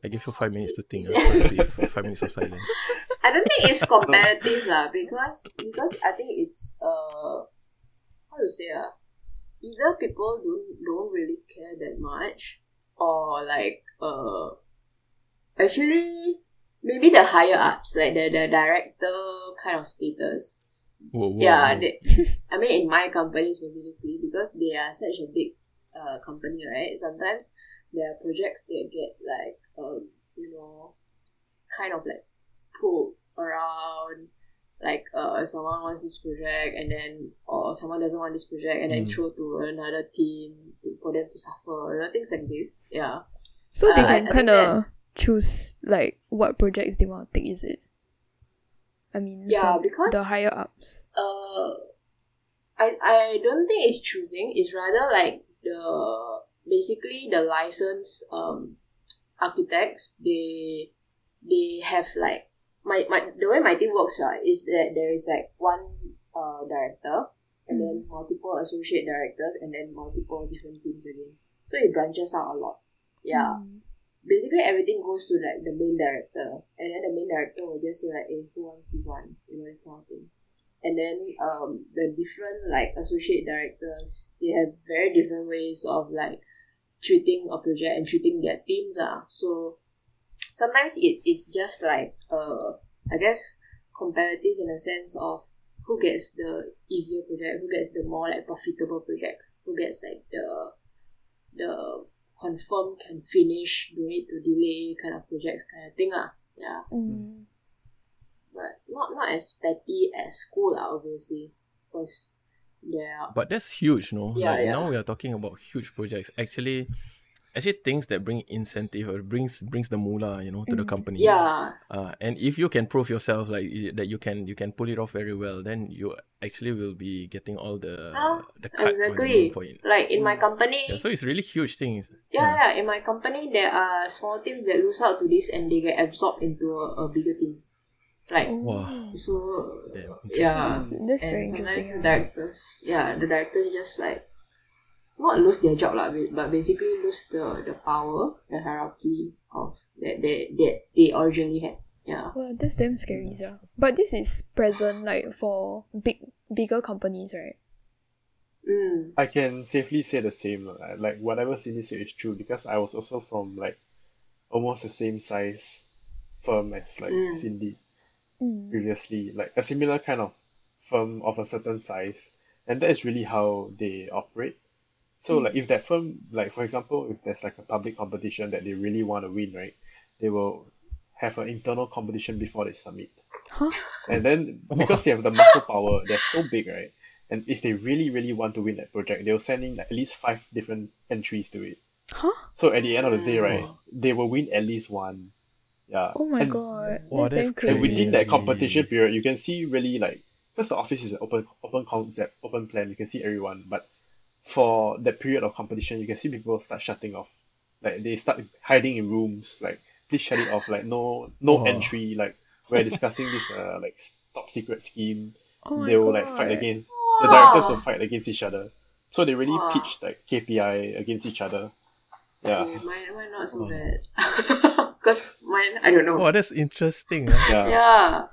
I give you five minutes to think. five minutes of silence. [LAUGHS] I don't think it's competitive lah because because I think it's uh how to say uh, either people don't don't really care that much or like uh actually maybe the higher ups like the, the director kind of status Whoa, whoa, yeah whoa. they, [LAUGHS] I mean in my company specifically because they are such a big uh, company right sometimes there are projects that get like um you know kind of like pulled around like uh someone wants this project and then or someone doesn't want this project and then Mm. throw to another team to, for them to suffer you know things like this yeah So they Uh, I- can kind of choose like what projects they want to take. Is it? I mean, Yeah, because- the higher ups. uh I I don't think it's choosing. It's rather like the basically the licensed um architects they they have like my, my the way my team works right is that there is like one uh director and then multiple associate directors and then multiple different teams again. So it branches out a lot. Yeah. Mm. Basically everything goes to like the main director and then the main director will just say like, hey, who wants this one? You know, this kind of thing and then um the different like associate directors they have very different ways of like treating a project and treating their teams ah. So sometimes it, it's just like uh i guess comparative in a sense of who gets the easier project who gets the more like profitable projects who gets like the the confirm can finish don't need to delay kind of projects kind of thing ah. Yeah. Mm. but not not as petty as school lah, obviously, because are But that's huge, no? Yeah, like yeah. now we are talking about huge projects. Actually, actually things that bring incentive or brings brings the moolah, you know, to the Mm. company. yeah Uh, and if you can prove yourself like that you can you can pull it off very well, then you actually will be getting all the the cut exactly. for it. like in my company. Yeah, so it's really huge things. yeah, yeah, in my company there are small teams that lose out to this and they get absorbed into a, a bigger team. Like Wow. so, Damn, yeah. That's, that's and very sometimes interesting. the directors, yeah, the directors just like not lose their job lah, ba- but basically lose the the power, the hierarchy of that they that they originally had. Yeah. Well, that's damn scary, yeah. But this is present like for big bigger companies, right? Mm. I can safely say the same. uh, Like whatever Cindy said is true because I was also from like almost the same size firm as like Mm. Cindy. Previously, like a similar kind of firm of a certain size, and that is really how they operate. So like if that firm, like for example, if there's like a public competition that they really want to win, right, they will have an internal competition before they submit. Huh? And then [LAUGHS] because they have the muscle power, they're so big, right? And if they really, really want to win that project, they'll send in like at least five different entries to it. Huh? So at the end of the day, Mm. right, they will win at least one. Yeah. Oh my and, god. Wow, that's, that's crazy. And within that competition period, you can see really like because the office is an open open concept, open plan, you can see everyone. But for that period of competition, you can see people start shutting off. Like they start hiding in rooms, like please shut it off, like no no Oh. entry, like we're discussing this uh like top secret scheme. oh my they will god. like fight against the directors will fight against each other. So they really Wow. pitched like KPI against each other. Yeah. Okay, mine, mine not so Oh. bad. [LAUGHS] Because mine, I don't know. Oh, that's interesting. ah. Yeah. Yeah.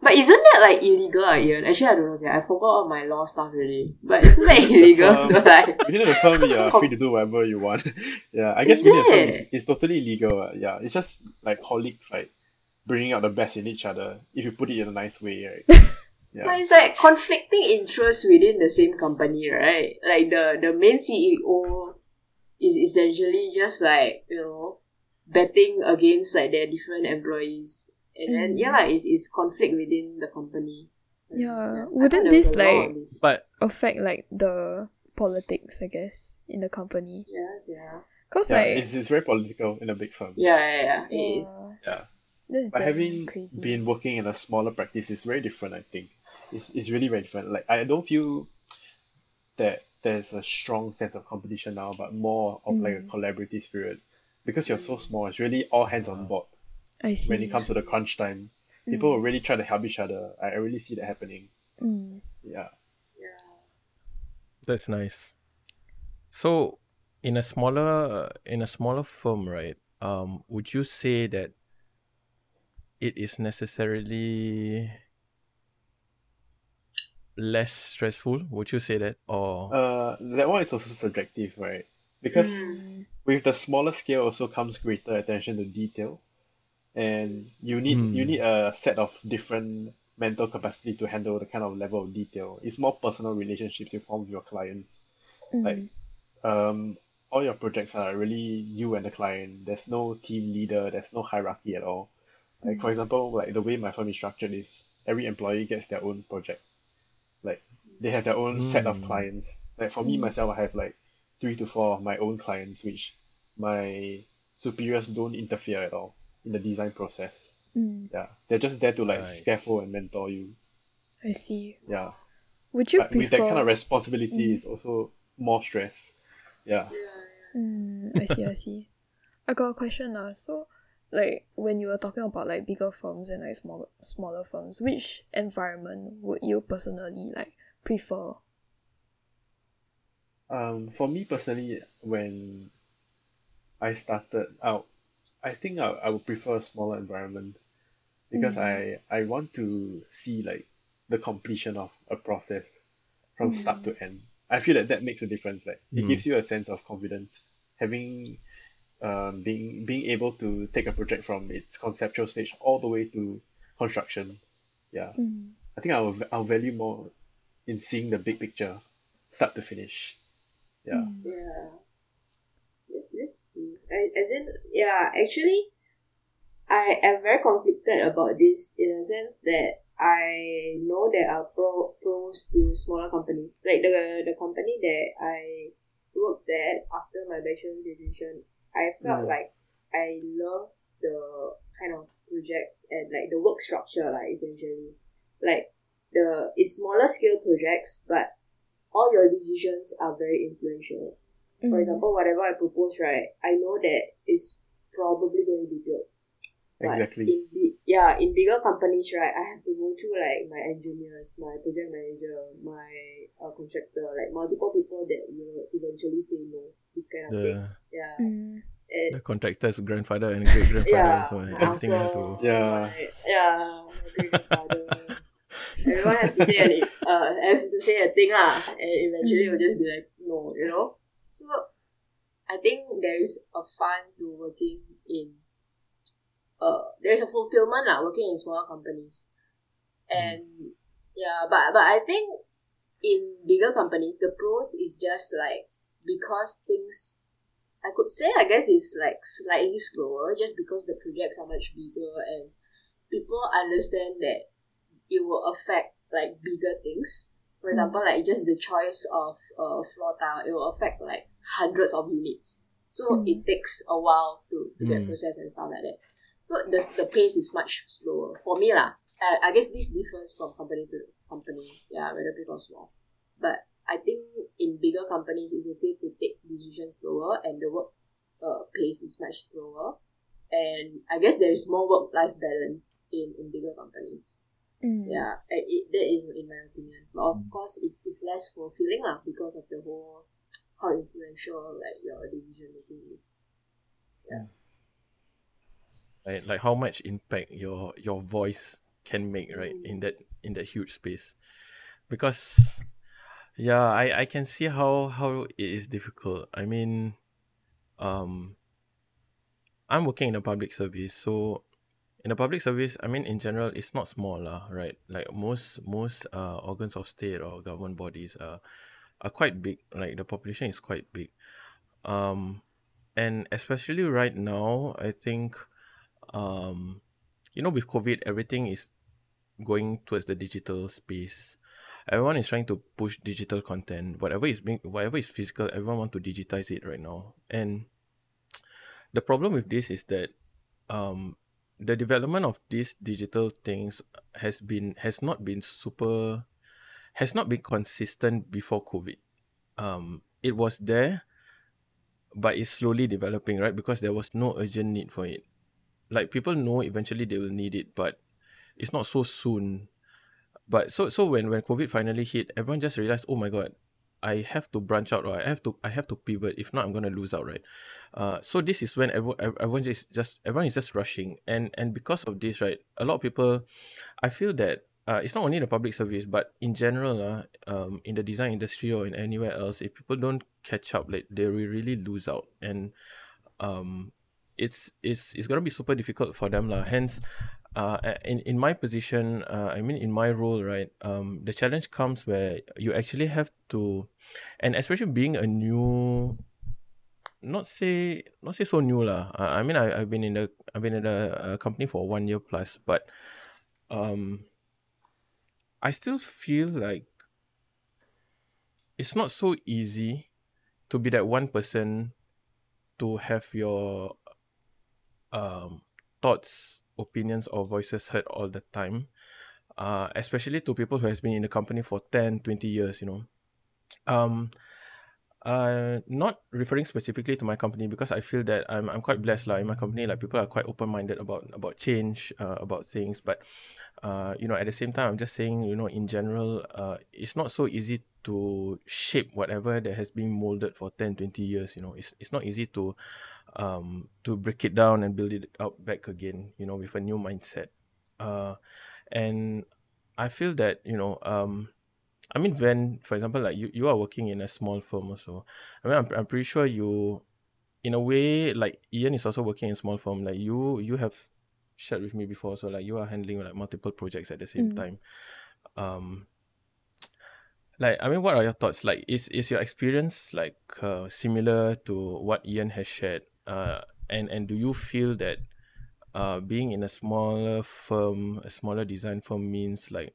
But isn't that like illegal, ah, Ian? Actually, I don't know. sia. I forgot all my law stuff really. But isn't that [LAUGHS] illegal firm- to like? Within the firm, you are free to do whatever you want. [LAUGHS] yeah, I guess Is within the firm, it's, it's totally legal. uh, Yeah, it's just like colleagues like bringing out the best in each other. If you put it in a nice way, right? [LAUGHS] Yeah. But it's like conflicting interests within the same company, right? Like the the main CEO is essentially just like you know betting against like their different employees. And then Mm. yeah, like, it's, it's conflict within the company. Yeah, I thought wouldn't this, like- this. But Affect like the politics, I guess, in the company. yes, yeah. Cause Yeah, like it's, it's very political in a big firm. Yeah, yeah, yeah. It is. Yeah. That's But having crazy. been working in a smaller practice is very different, I think. It's, it's really very different. Like I don't feel that there's a strong sense of competition now, but more of like a Mm. collaborative spirit. Because you're so small, it's really all hands on board. I see. When it comes to the crunch time, people will really try to help each other. I I really see that happening. Mm. Yeah. Yeah. That's nice. So, in a smaller in a smaller firm, right? Um, would you say that it is necessarily less stressful? Would you say that, or Uh, that one is also subjective, right? Because Mm. With the smaller scale also comes greater attention to detail, and you need you Hmm. need a set of different mental capacity to handle the kind of level of detail. It's more personal relationships you form with your clients. Mm. Like, um, all your projects are really you and the client. There's no team leader. There's no hierarchy at all. Like for example, like the way my firm is structured is every employee gets their own project. Like they have their own set of Mm. clients. Like for me Mm. myself, I have like three to four of my own clients, which my superiors don't interfere at all in the design process. Mm. Yeah, they're just there to like Nice. scaffold and mentor you. I see. Yeah, Would you but with that kind of responsibility, Mm. is also more stress. Yeah. Yeah. Mm, I see, I see. I got a question now. So, like, when you were talking about like bigger firms and like smaller smaller firms, which environment would you personally like prefer? Um, for me personally, when I started out, I think I, I would prefer a smaller environment because I I want to see like the completion of a process from start to end. I feel that that makes a difference. Like it Mm. gives you a sense of confidence, having um being being able to take a project from its conceptual stage all the way to construction. Yeah, Mm. I think I'll I'll value more in seeing the big picture, start to finish. Yeah. Mm. Yeah. This this true. I- As in, yeah, actually, I am very conflicted about this in a sense that I know there are pro pros to smaller companies. Like the the company that I worked at after my bachelor graduation, I felt Mm. like I love the kind of projects and like the work structure, like essentially. Like the it's smaller scale projects, but all your decisions are very influential. For Mm. example, whatever I propose, right, I know that it's probably going to be built. But Exactly. In big, yeah, in bigger companies, right, I have to go through like my engineers, my project manager, my uh, contractor, like multiple people that will eventually say no. This kind of thing. Yeah. Mm. And the contractor's grandfather and great grandfather yeah, also my everything have to uncle, Yeah. my- yeah, my great grandfather. [LAUGHS] Everyone has to say an uh has to say a thing lah, and eventually it will just be like no, you know. So I think there is a fun to working in. Uh, there's a fulfillment lah working in smaller companies, and yeah, but but I think in bigger companies the pros is just like because things I could say I guess it's like slightly slower just because the projects are much bigger and people understand that it will affect like bigger things. For example, like just the choice of uh, floor tile, it will affect like hundreds of units. So Mm. it takes a while to, to get Mm. processed and stuff like that. So the, the pace is much slower for me lah. I, I guess this differs from company to company. Yeah, whether big or small. But I think in bigger companies, it's okay to take decisions slower and the work uh, pace is much slower. And I guess there is more work life balance in, in bigger companies. Mm. Yeah, and it, that is in my opinion. But of course, it's, it's less fulfilling lah because of the whole how influential like your decision making is. Yeah. Right like how much impact your your voice can make right in that in that huge space because yeah i i can see how how it is difficult i mean um i'm working in a public service so in a public service i mean in general it's not small lah, right like most most uh organs of state or government bodies are are quite big like the population is quite big um and especially right now, I think, um, you know, with COVID, everything is going towards the digital space. Everyone is trying to push digital content. Whatever is being, whatever is physical, everyone want to digitize it right now. And the problem with this is that, um, the development of these digital things has been has not been super has not been consistent before COVID. Um, it was there, but it's slowly developing, right? Because there was no urgent need for it. Like people know eventually they will need it, but it's not so soon. But so so when when COVID finally hit, everyone just realized, oh my god, I have to branch out or I have to I have to pivot. If not, I'm gonna lose out, right? Uh, so this is when everyone everyone is just everyone is just rushing, and and because of this, right, a lot of people, I feel that uh, it's not only the public service, but in general, uh, um, in the design industry or in anywhere else, if people don't catch up, like they will really lose out, and um, it's it's it's gonna be super difficult for them, lah. Hence, uh, in in my position, uh, I mean, in my role, right, um, the challenge comes where you actually have to, and especially being a new not say not say so new lah. Uh, I mean I I've been in the I've been in the uh, company for one year plus, but um I still feel like it's not so easy to be that one person to have your um, thoughts, opinions, or voices heard all the time. Uh, especially to people who has been in the company for 10, 20 years, you know. Um, uh, not referring specifically to my company because I feel that I'm I'm quite blessed lah in my company. Like people are quite open minded about about change, uh, about things. But uh, you know, at the same time, I'm just saying, you know, in general, uh, it's not so easy to shape whatever that has been molded for 10, 20 years. You know, it's it's not easy to um to break it down and build it up back again. You know, with a new mindset. Uh, and I feel that you know um I mean, when, for example, like you, you are working in a small firm also. I mean, I'm, I'm pretty sure you, in a way, like Ian is also working in a small firm. Like you, you have shared with me before. So like you are handling like multiple projects at the same Mm. time. Um, like I mean, what are your thoughts? Like, is is your experience like uh, similar to what Ian has shared? Uh, and and do you feel that uh, being in a smaller firm, a smaller design firm means like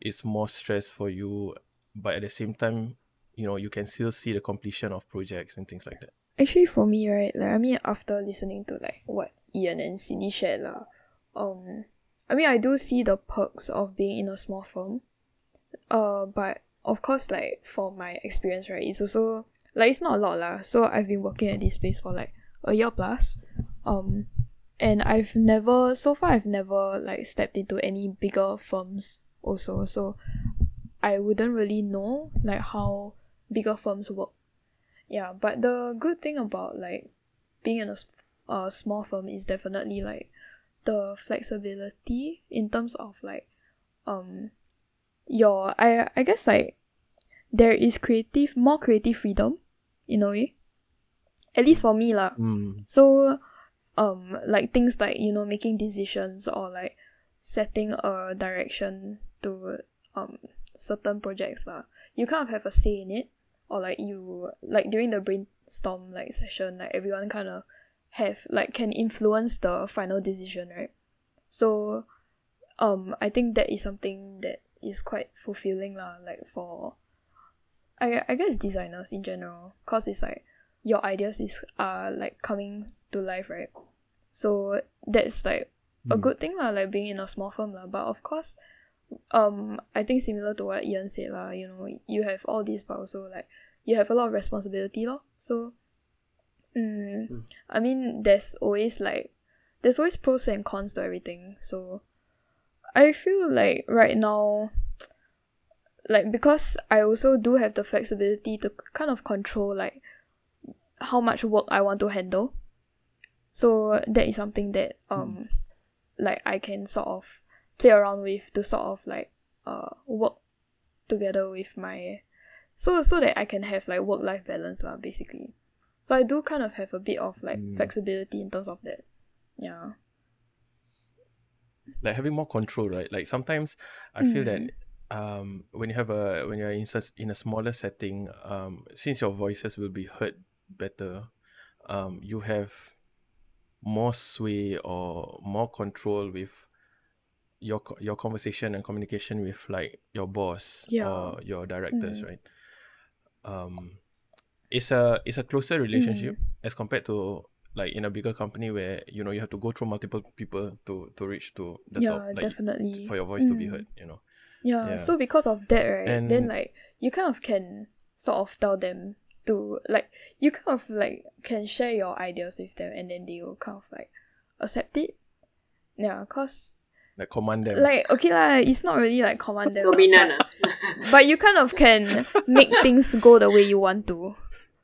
it's more stress for you, but at the same time, you know, you can still see the completion of projects and things like that. Actually, for me, right, like I mean, after listening to like what Ian and Cindy shared, lah, um, I mean, I do see the perks of being in a small firm. Uh, but of course, like for my experience, right, it's also like it's not a lot lah. So I've been working at this place for like a year plus, um, and I've never so far I've never like stepped into any bigger firms also. So I wouldn't really know like how bigger firms work. Yeah, but the good thing about like being in a, small firm is definitely like the flexibility in terms of like um your I I guess like there is creative more creative freedom in a way. At least for me lah. Mm. So, um, like things like you know making decisions or like setting a direction to um certain projects lah. You kind of have a say in it, or like you like during the brainstorm like session, like everyone kind of have like can influence the final decision, right? So, um, I think that is something that is quite fulfilling lah. Like for, I I guess designers in general, cause it's like your ideas is are like coming to life, right? So that's like a Mm. good thing lah, like being in a small firm lah. But of course, um, I think similar to what Ian said lah, you know, you have all these, but also like you have a lot of responsibility lor. So, mm, Mm. I mean, there's always like there's always pros and cons to everything. So, I feel like right now, like because I also do have the flexibility to kind of control like how much work I want to handle. So that is something that um like I can sort of play around with to sort of like uh work together with my so so that I can have like work life balance lah basically. So I do kind of have a bit of like Mm. flexibility in terms of that. Yeah. like having more control, right? Like sometimes I feel that Mm. um when you have a when you're in such in a smaller setting, um since your voices will be heard better, um you have more sway or more control with your your conversation and communication with like your boss Yeah. or your directors, Mm. right? Um, it's a it's a closer relationship Mm. as compared to like in a bigger company where you know you have to go through multiple people to to reach to the yeah, top, like definitely. for your voice to be Mm. heard. You know. Yeah, Yeah. so because of that, right, then like you kind of can sort of tell them to like you kind of like can share your ideas with them and then they will kind of like accept it. Yeah, cause Like command them. like okay lah, it's not really like command them. lah, Dominant. but, but you kind of can make things go the way you want to.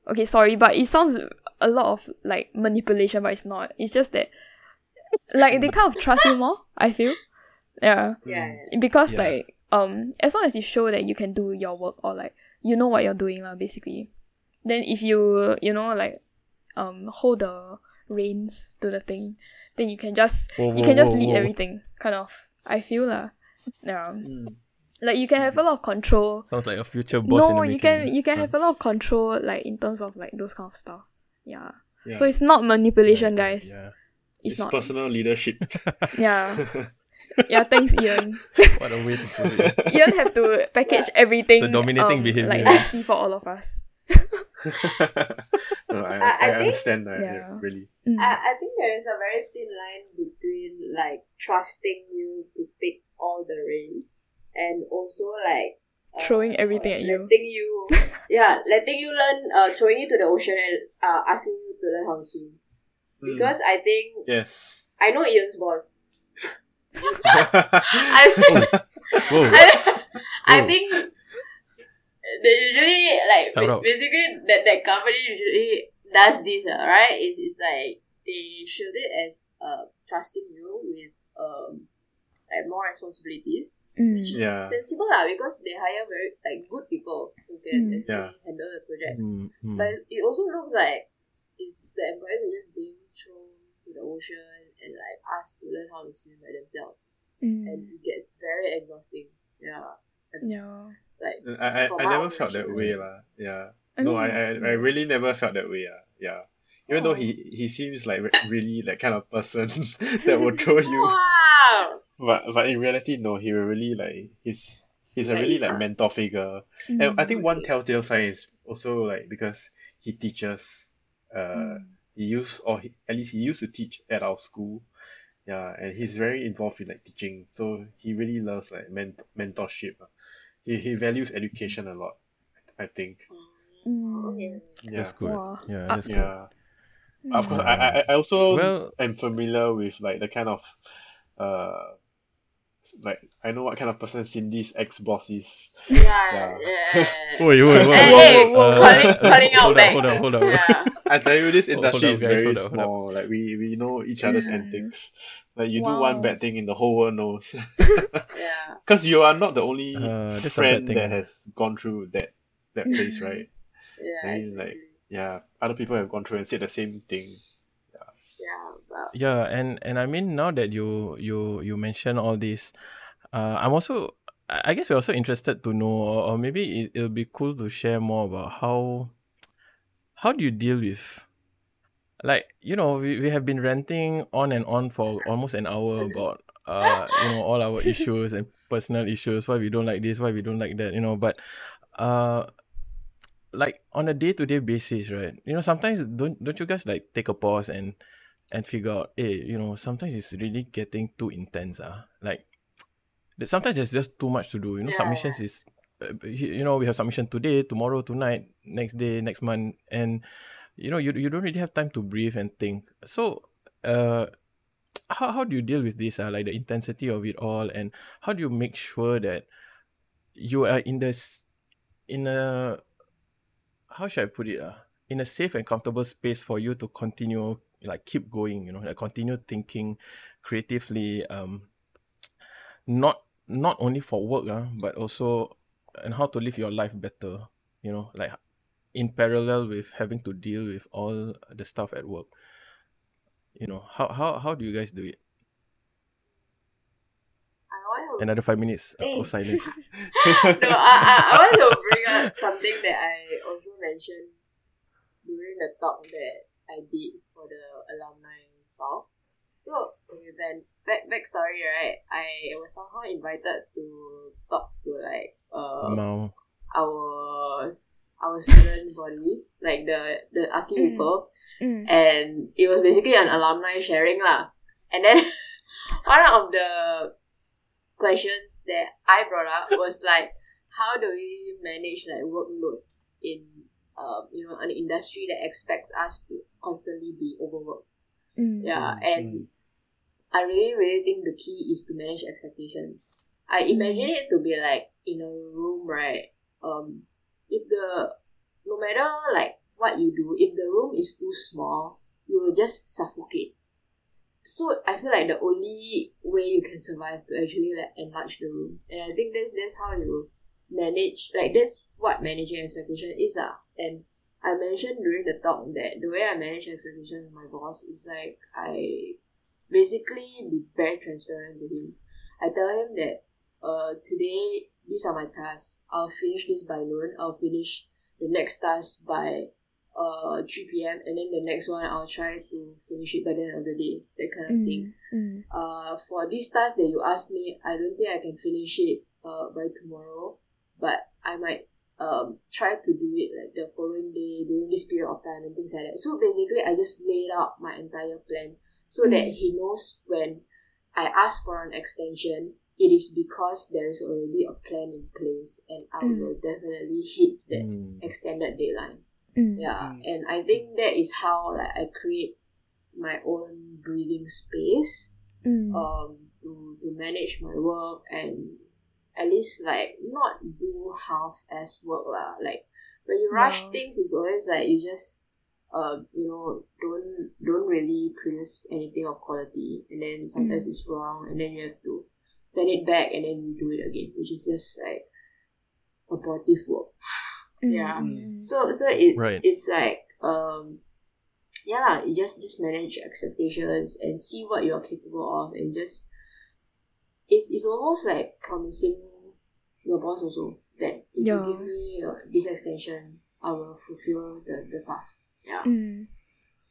Okay, sorry, but it sounds a lot of like manipulation, but it's not. It's just that like they kind of trust you more, I feel. Yeah yeah. because Yeah. like um as long as you show that you can do your work or like you know what you're doing lah basically then if you you know like um hold the reins to the thing then you can just Whoa, you whoa, can just whoa, lead whoa. everything kind of i feel lah yeah Mm. like you can have a lot of control Sounds like a future boss. in no the you can you can have a lot of control like in terms of like those kind of stuff yeah, Yeah. so it's not manipulation yeah, guys Yeah. it's, it's not personal leadership. [LAUGHS] yeah [LAUGHS] yeah thanks ian What a way to put it. [LAUGHS] you don't have to package everything It's a dominating um, behavior. like nicely for all of us. [LAUGHS] no, I, I- I, I think- understand that. Yeah. Yeah. really. Mm. I, I think there is a very thin line between like trusting you to take all the reins and also like uh, Throwing everything at you. letting you [LAUGHS] yeah letting you learn uh throwing you to the ocean and uh asking you to learn how to swim Mm. because I think yes. I know Ian's boss [LAUGHS] I Whoa. I, I Oh. think they usually like Shout ba- basically that that company usually does this uh, right it's, it's like they shield it as uh trusting you with um like more responsibilities Mm. which is Yeah. sensible lah because they hire very like good people who can Mm. actually Yeah. handle the projects Mm, mm. but it also looks like is the employees are just being thrown to the ocean and like asked to learn how to swim by themselves and Mm. it gets very exhausting yeah Yeah. it's like I, I, I never felt that way observation. lah. Yeah. I no, mean, I, I, I really never felt that way. Ah, yeah. Even though Oh. he he seems like really that kind of person [LAUGHS] that will throw you, Wow. but but in reality, no, he will really like he's he's a Like, really like uh, mentor figure. Mm. And I think one telltale sign is also like because he teaches. Uh, Mm. he used or he, at least he used to teach at our school. Yeah, and he's very involved in like teaching, so he really loves like ment- mentorship. ah. He he values education a lot. I think. Mm. Yeah. That's good. Wow. Yeah, Uh, that's good. Yeah. Of course. I, I I also Well- am familiar with like the kind of uh like I know what kind of person Cindy's ex boss is. Yeah, Yeah. yeah. Oi, oi, oi. Hey, Whoa, hey, whoa, whoa. calling, calling out hold back. up, hold up, hold up. Yeah. I tell you, this Oh, industry up, is guys, very hold up, small. Like we we know each other's Mm. antics. Like you do one bad thing, and the whole world knows. [LAUGHS] [LAUGHS] Yeah. Because you are not the only Uh, that's a bad friend thing. that has gone through that that place, right? [LAUGHS] Yeah. I mean, like- Yeah, other people have gone through and said the same thing. Yeah. But Yeah, and and I mean now that you you you mention all this, uh, I'm also I I guess we're also interested to know, or, or maybe it, it'll be cool to share more about how how do you deal with like you know we, we have been ranting on and on for almost an hour about uh you know all our issues and personal issues why we don't like this why we don't like that you know but uh like on a day-to-day basis right you know sometimes don't don't you guys like take a pause and and figure out hey you know sometimes it's really getting too intense ah like sometimes there's just too much to do you know Yeah. submissions is uh, you know we have submission today tomorrow tonight next day next month and you know you, you don't really have time to breathe and think. So uh how, how do you deal with this uh, like the intensity of it all? And how do you make sure that you are in this in a how should I put it uh, in a safe and comfortable space for you to continue like keep going you know like continue thinking creatively um not not only for work uh, but also and how to live your life better you know like in parallel with having to deal with all the stuff at work you know how how how do you guys do it another five minutes Eh. of silence [LAUGHS] no, I, I, I want to bring up something that I also mentioned during the talk that I did for the alumni file. So okay, then back backstory right, I was somehow invited to talk to like uh Mau. our our student body, like the the archi Mm. people, Mm. and it was basically an alumni sharing lah. And then [LAUGHS] one of the questions that I brought up was like, how do we manage like workload in um you know an industry that expects us to constantly be overworked? Mm. Yeah, Mm, and mm. I really really think the key is to manage expectations. I imagine it to be like in a room, right? Um, if the no matter like what you do, if the room is too small, you will just suffocate. So I feel like the only way you can survive to actually like enlarge the room, and I think that's that's how you manage. Like that's what managing expectation is, ah. And I mentioned during the talk that the way I manage expectation with my boss is like I basically be very transparent to him. I tell him that uh today these are my tasks. I'll finish this by noon. I'll finish the next task by uh 3 p.m. and then the next one I'll try to finish it by the end of the day. That kind of thing. Mm. Mm. Uh for this task that you asked me, I don't think I can finish it uh by tomorrow, but I might um try to do it like the following day during this period of time and things like that. So basically I just laid out my entire plan so that Mm. he knows when I ask for an extension, it is because there is already a plan in place and I Mm. will definitely hit the Mm. extended deadline. Mm. Yeah. Mm. And I think that is how like I create my own breathing space Mm. um to to manage my work and at least like not do half as work lah. Like when you rush Yeah. things, it's always like you just uh you know don't don't really produce anything of quality, and then sometimes Mm. it's wrong, and then you have to send it back and then you do it again, which is just like abortive work. Mm. yeah. Mm. So so it Right. it's like um yeah lah, you just just manage your expectations and see what you're capable of and just it's it's almost like promising your boss also that if Yeah. you give me uh, this extension I will fulfill the, the task. Yeah. Mm.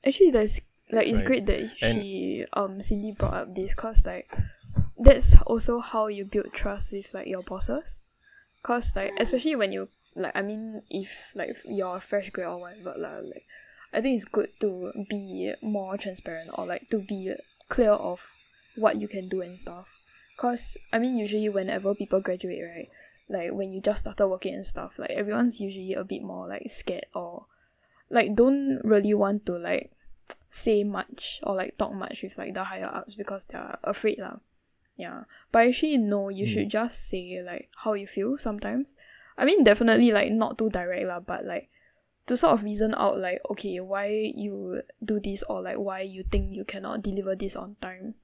Actually, that's like it's Right. great that And- she um Cindy brought up this cause like that's also how you build trust with like your bosses. Cause like especially when you like I mean if like you're a fresh grad or whatever lah, like I think it's good to be more transparent or like to be clear of what you can do and stuff. Cause I mean usually whenever people graduate right, like when you just started working and stuff, like everyone's usually a bit more like scared or like don't really want to like say much or like talk much with like the higher ups because they're afraid lah. Yeah. But actually no, you Mm. should just say like how you feel sometimes. I mean definitely like not too direct lah, but like to sort of reason out like okay why you do this or like why you think you cannot deliver this on time.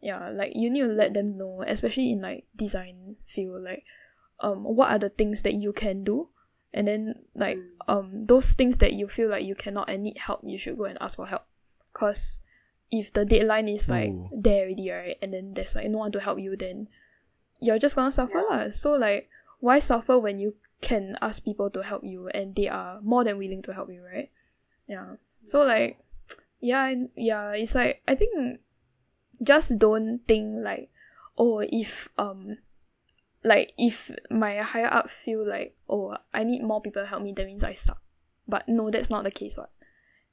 Yeah, like you need to let them know, especially in like design field, like um what are the things that you can do and then like Mm. um those things that you feel like you cannot and need help you should go and ask for help because if the deadline is like Ooh. there already right and then there's like no one to help you then you're just gonna suffer Yeah. lah. so like why suffer when you can ask people to help you and they are more than willing to help you right yeah so like [TSK] yeah yeah it's like i think just don't think like oh if um like if my higher up feel like oh I need more people to help me that means I suck but no that's not the case what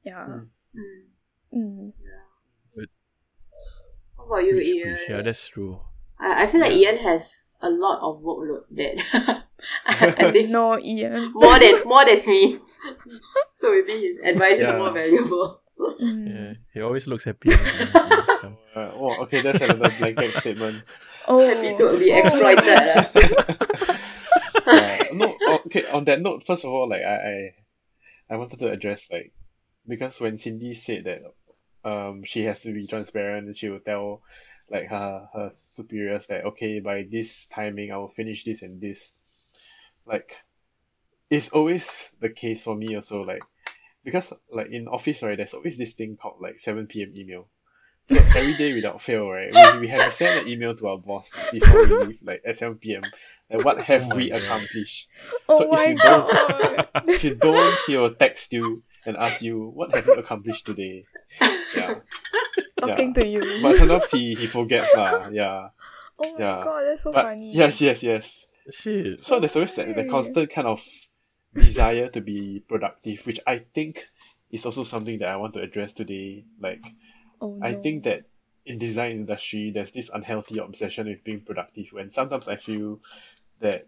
yeah Mm. Mm. Good. How about you, Preach, Ian? Yeah, that's true. I, I feel like Ian has a lot of workload that [LAUGHS] [LAUGHS] I, I think no Ian more than [LAUGHS] more than me. so maybe his advice is more valuable. Mm. Yeah, he always looks happy. Yeah. Uh, oh, okay, that's another blanket statement. Oh Happy to be exploited. [LAUGHS] Uh, no, oh, okay. On that note, first of all, like I, I, I wanted to address like because when Cindy said that um she has to be transparent, she will tell like her her superiors that okay by this timing I will finish this and this. Like, it's always the case for me also. Like, because like in office right, there's always this thing called like seven p.m. email. So every day without fail, right, we, we have to send an email to our boss before we leave, like at 7 p.m. And what have Oh we God. accomplished? oh so if my you don't- god If you don't, he will text you and ask you, "What have you accomplished today?" Yeah, [LAUGHS] Talking to you. but sometimes he he forgets lah. Yeah, oh my yeah. god, that's so but funny. yes, yes, yes. Shit. So there's always that the constant kind of desire to be productive, which I think is also something that I want to address today. Like Oh I no. think that in design industry there's this unhealthy obsession with being productive when sometimes I feel that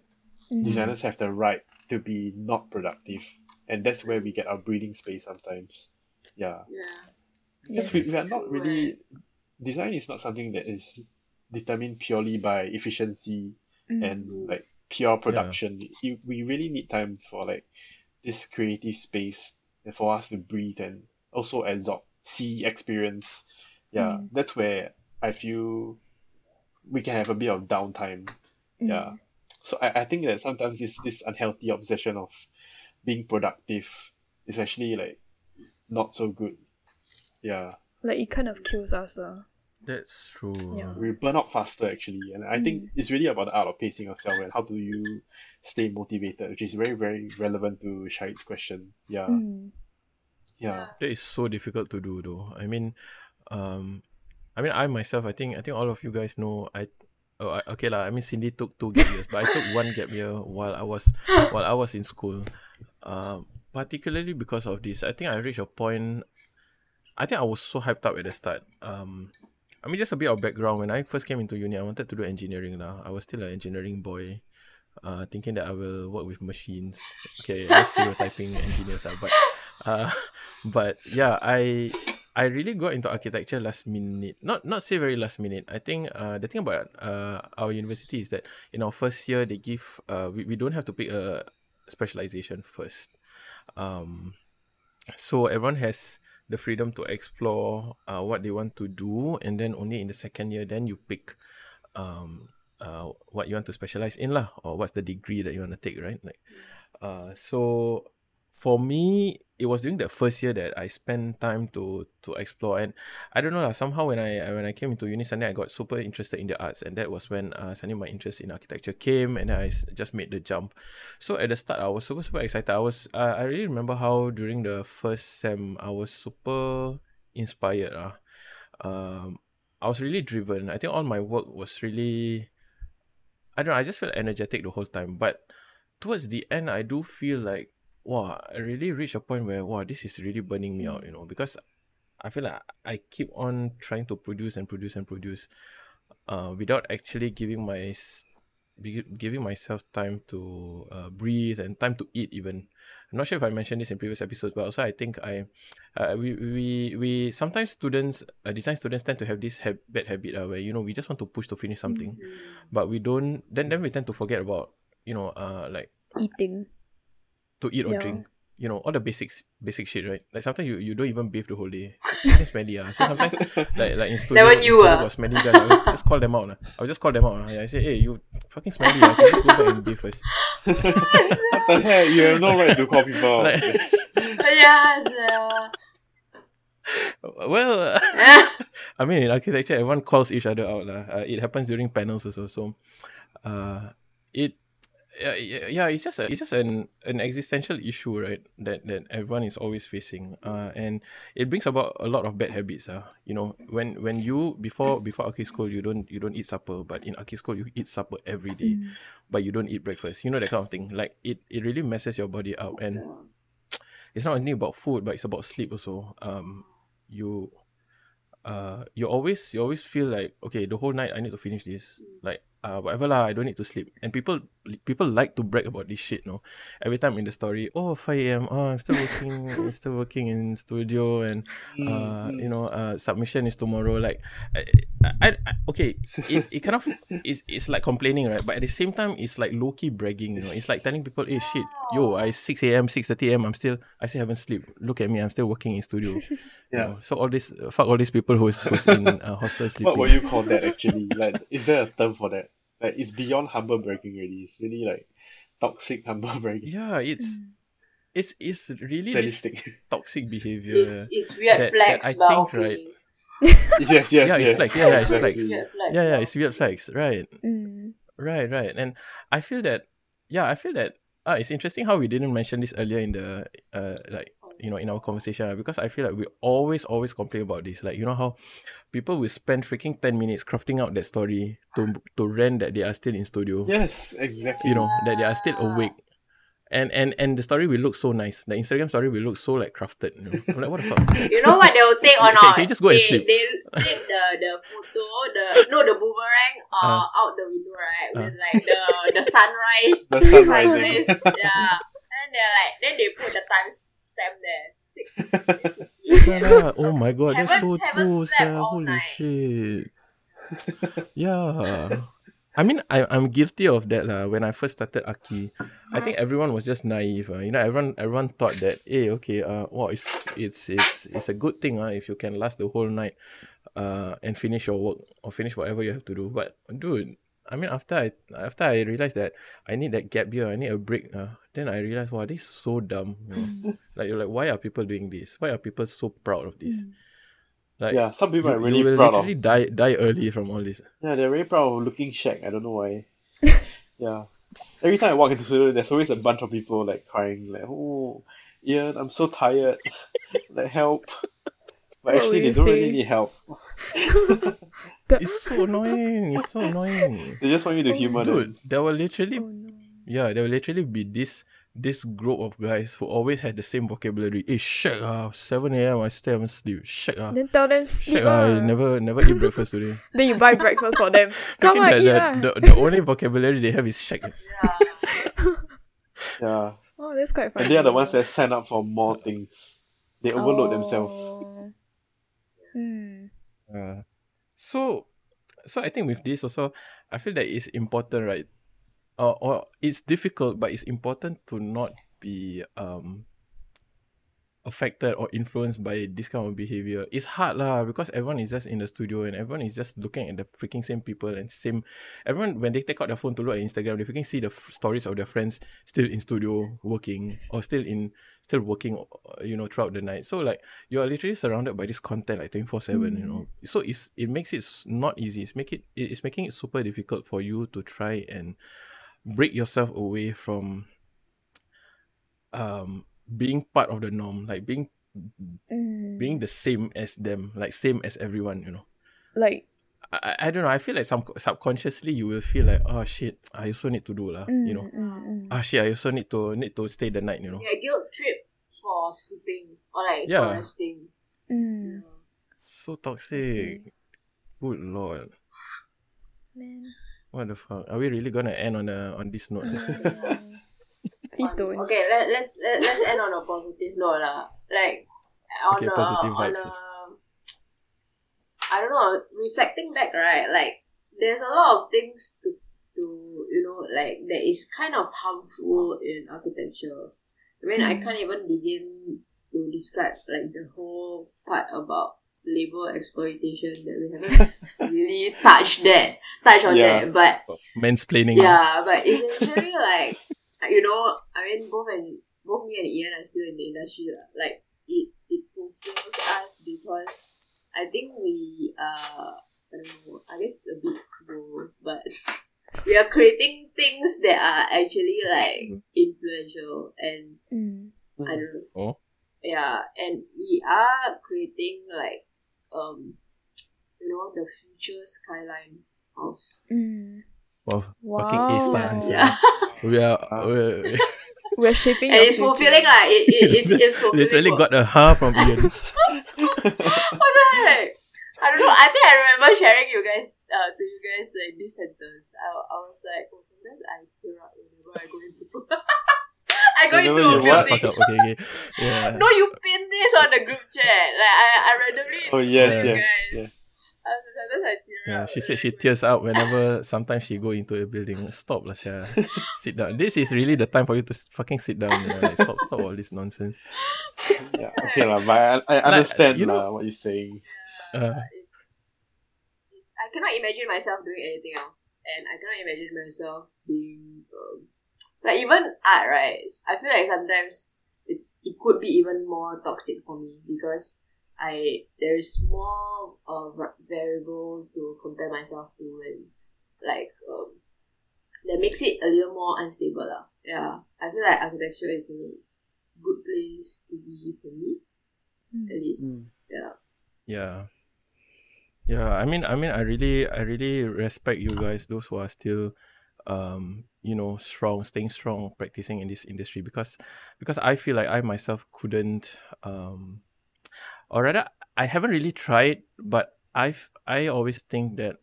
Mm. designers have the right to be not productive and that's where we get our breathing space sometimes. Yeah. Yeah. Because we, we are not really design is not something that is determined purely by efficiency Mm. and like pure production. You, we really need time for like this creative space and for us to breathe and also absorb, see, experience. Yeah, Mm. that's where I feel we can have a bit of downtime. Mm. Yeah. So I, I think that sometimes this this unhealthy obsession of being productive is actually like not so good. Yeah. Like it kind of kills us lah. That's true. Yeah. we burn out faster actually and i think Mm. it's really about the art of pacing yourself and how do you stay motivated which is very very relevant to shahid's question yeah Mm. Yeah That is so difficult to do though. I mean, um, I mean, I myself, I think, I think all of you guys know. I, oh, I okay lah. I mean, Cindy took two gap years, but I took one gap year while I was [LAUGHS] while I was in school. Um, particularly because of this, I think I reached a point. I think I was so hyped up at the start. Um, I mean, just a bit of background. When I first came into uni, I wanted to do engineering lah. I was still an engineering boy. Uh, thinking that I will work with machines. Okay, just stereotyping engineers lah. But uh, [LAUGHS] but yeah, I I really got into architecture last minute. Not not say very last minute. I think uh the thing about uh our university is that in our first year they give uh we, we don't have to pick a specialization first. Um so everyone has the freedom to explore uh what they want to do and then only in the second year then you pick um uh what you want to specialize in lah or what's the degree that you want to take, right? Like uh so for me, it was during the first year that I spent time to to explore, and I don't know lah. Somehow when I when I came into uni, suddenly I got super interested in the arts, and that was when uh, suddenly my interest in architecture came, and I just made the jump. So at the start, I was super super excited. I was uh, I really remember how during the first sem, I was super inspired. Ah, um, I was really driven. I think all my work was really I don't know, I just felt energetic the whole time. But towards the end, I do feel like, wow, I really reached a point where, wow, this is really burning me out, you know, because I feel like I keep on trying to produce and produce and produce uh, without actually giving my giving myself time to uh, breathe and time to eat even. I'm not sure if i mentioned this in previous episodes but also i think i uh, we, we we sometimes students uh, design students tend to have this hab- bad habit uh, where you know we just want to push to finish something but we don't then then we tend to forget about you know uh like Eating. To eat or Yeah. drink you know all the basics basic shit right like sometimes you, you don't even bathe the whole day [LAUGHS] Fucking smelly ah so sometimes like like in studio, one in you studio ah. got smelly guys I will just call them out lah. I will just call them out lah. I say hey you fucking smelly ah. can you just go back and bathe first [LAUGHS] what the heck you have no right to call people out. Like- [LAUGHS] yes. Uh, well uh, I mean in architecture everyone calls each other out lah. Uh, it happens during panels also so uh it yeah, yeah, yeah, it's just a, it's just an an existential issue, right? That that everyone is always facing, uh, and it brings about a lot of bad habits. Uh, you know, when when you before before archi school, you don't you don't eat supper, but in archi school you eat supper every day, but you don't eat breakfast. You know that kind of thing. Like it it really messes your body up, and [TSK] it's not only about food, but it's about sleep also. Um, you uh you always you always feel like okay the whole night I need to finish this like uh whatever lah I don't need to sleep and people people like to brag about this shit no every time in the story oh 5 a.m oh I'm still working [LAUGHS] I'm still working in studio and uh you know uh submission is tomorrow like I, I, I okay it, it kind of [LAUGHS] is it's like complaining right but at the same time it's like low-key bragging you know it's like telling people hey shit yo I 6 a.m 6.30 a.m I'm still I still haven't sleep look at me I'm still working in studio [LAUGHS] Yeah. you know, so all this fuck all these people who's who's in uh, hostel sleeping. What would you call that actually? Like, is there a term for that? Like, it's beyond humble bragging already. It's really like toxic humble bragging. Yeah, it's it's it's really this toxic behavior. it's it's weird that- that flags, I but think, okay. right, [LAUGHS] yes, yes, Yeah, it's yes. flex. Yeah, yeah, it's exactly. flex. Yeah, yeah, it's weird flags. Right, Mm. right, right. And I feel that yeah, I feel that ah, it's interesting how we didn't mention this earlier in the uh like okay. You know in our conversation ah, because I feel like we always always complain about this. Like you know how people will spend freaking ten minutes crafting out that story to to rent that they are still in studio. Yes, exactly. You know that they are still awake. And, and and the story will look so nice. The Instagram story will look so like crafted. You know? I'm like, what the fuck? [LAUGHS] You know what they'll take or Can- not? can you just go and sleep? They take the the photo, the no the boomerang uh, out the window, right? With like the the sunrise. [LAUGHS] The sunrise, [LAUGHS] yeah. And they're like then they put the time stamp there. Six. six Yeah, [LAUGHS] [LAUGHS] oh my god, that's so Haven't- haven't true, all Holy night. shit. Yeah. I mean, I, I'm guilty of that lah. When I first started Aki, I think everyone was just naive. Uh. You know, everyone everyone thought that, hey, okay, uh, well, it's it's it's it's a good thing uh, if you can last the whole night, uh, and finish your work or finish whatever you have to do. But dude, I mean, after I after I realized that I need that gap year, I need a break. Uh, then I realized, wow, this is so dumb. You know? [LAUGHS] like you're like, why are people doing this? Why are people so proud of this? Like, yeah, some people you, are really you will proud of. literally die die early from all this. Yeah, they're very proud of looking shag. I don't know why. [LAUGHS] yeah. Every time I walk into studio, there's always a bunch of people like crying, like, "Oh, Ian, I'm so tired. like help." But What actually, they don't really need help. [LAUGHS] The- It's so annoying. It's so annoying. They just want you to humor them. Dude, there will literally oh no. yeah, there will literally be this this group of guys who always had the same vocabulary. Hey, shit, ah, 7 a.m. I still haven't sleep. Shit, ah. Then tell them sleep Shit, ah, I never never eat breakfast today. [LAUGHS] Then you buy breakfast for them. [LAUGHS] Come Freaking on, the, eat the, the, the only vocabulary they have is shit. [LAUGHS] Yeah, Oh, that's quite funny. and they are the ones that sign up for more things. They overload themselves. Oh. Hmm. Uh, so, so I think with this also, I feel that it's important, right? Or, or it's difficult, but it's important to not be um affected or influenced by this kind of behavior. It's hard lah because everyone is just in the studio and everyone is just looking at the freaking same people and same. Everyone when they take out their phone to look at Instagram, they freaking see the f- stories of their friends still in studio working or still in still working, uh, you know, throughout the night. So like you are literally surrounded by this content like twenty four seven. You know, so it's it makes it not easy. It's make it it's making it super difficult for you to try and break yourself away from um being part of the norm, like being Mm. being the same as them, like same as everyone, you know. like I, I- I don't know. I feel like some subconsciously you will feel like, oh shit, I also need to do lah, mm, you know. mm, mm. Ah shit, I also need to need to stay the night, you know. Yeah, guilt trip for sleeping or like Yeah. for resting. Mm. So toxic. Good lord. Man. What the fuck? Are we really gonna end on a on this note? [LAUGHS] Please don't. Okay, let, let's let, let's end on a positive note lah. Like on Okay, a positive on vibes. a I don't know. Reflecting back, right? Like there's a lot of things to to you know like that is kind of harmful in architecture. I mean, I Mm. can't even begin to describe like the whole part about labor exploitation that we haven't [LAUGHS] really touched that touched on Yeah. that, but Mansplaining. yeah, but essentially like you know, I mean both and both me and Ian are still in the industry. Like it it fulfills us because I think we uh I don't know, I guess a bit cool, but [LAUGHS] we are creating things that are actually like influential and Mm. I don't know Oh. yeah, and we are creating like um you know the future skyline of Mm. Wow, fucking A star Wow. answer. yeah. [LAUGHS] We are we're, [LAUGHS] We're shaping and it's future. fulfilling like it, it, it's, it's [LAUGHS] fulfilling literally got a ha from Ian. what the heck I don't know I think I remember sharing you guys uh to you guys like this sentence I, I was like oh sometimes I tear up whenever I go into I go Whenever into a you what? Fuck building up. Okay, okay. Yeah. no you pin this on the group chat like I, I randomly Oh yes, yes, guys. yes. I, sometimes I tear Yeah, up she said she whenever I go tears out whenever sometimes she go into a building. Stop lah, Sia. Sit down. This is really the time for you to fucking sit down. you know, Like, stop, stop all this nonsense. Yeah, okay lah, but I, I understand you know- lah what you're saying. Uh, I cannot imagine myself doing anything else, and I cannot imagine myself being um, like even art. Right? I feel like sometimes it's it could be even more toxic for me because I there is more uh, variable to compare myself to, and like um, that makes it a little more unstable. lah. Yeah, I feel like architecture is a good place to be for me, Mm. at least. Mm. Yeah. Yeah. Yeah, I mean I mean I really I really respect you guys, those who are still um, you know, strong, staying strong, practicing in this industry because because I feel like I myself couldn't um or rather I haven't really tried, but I've I always think that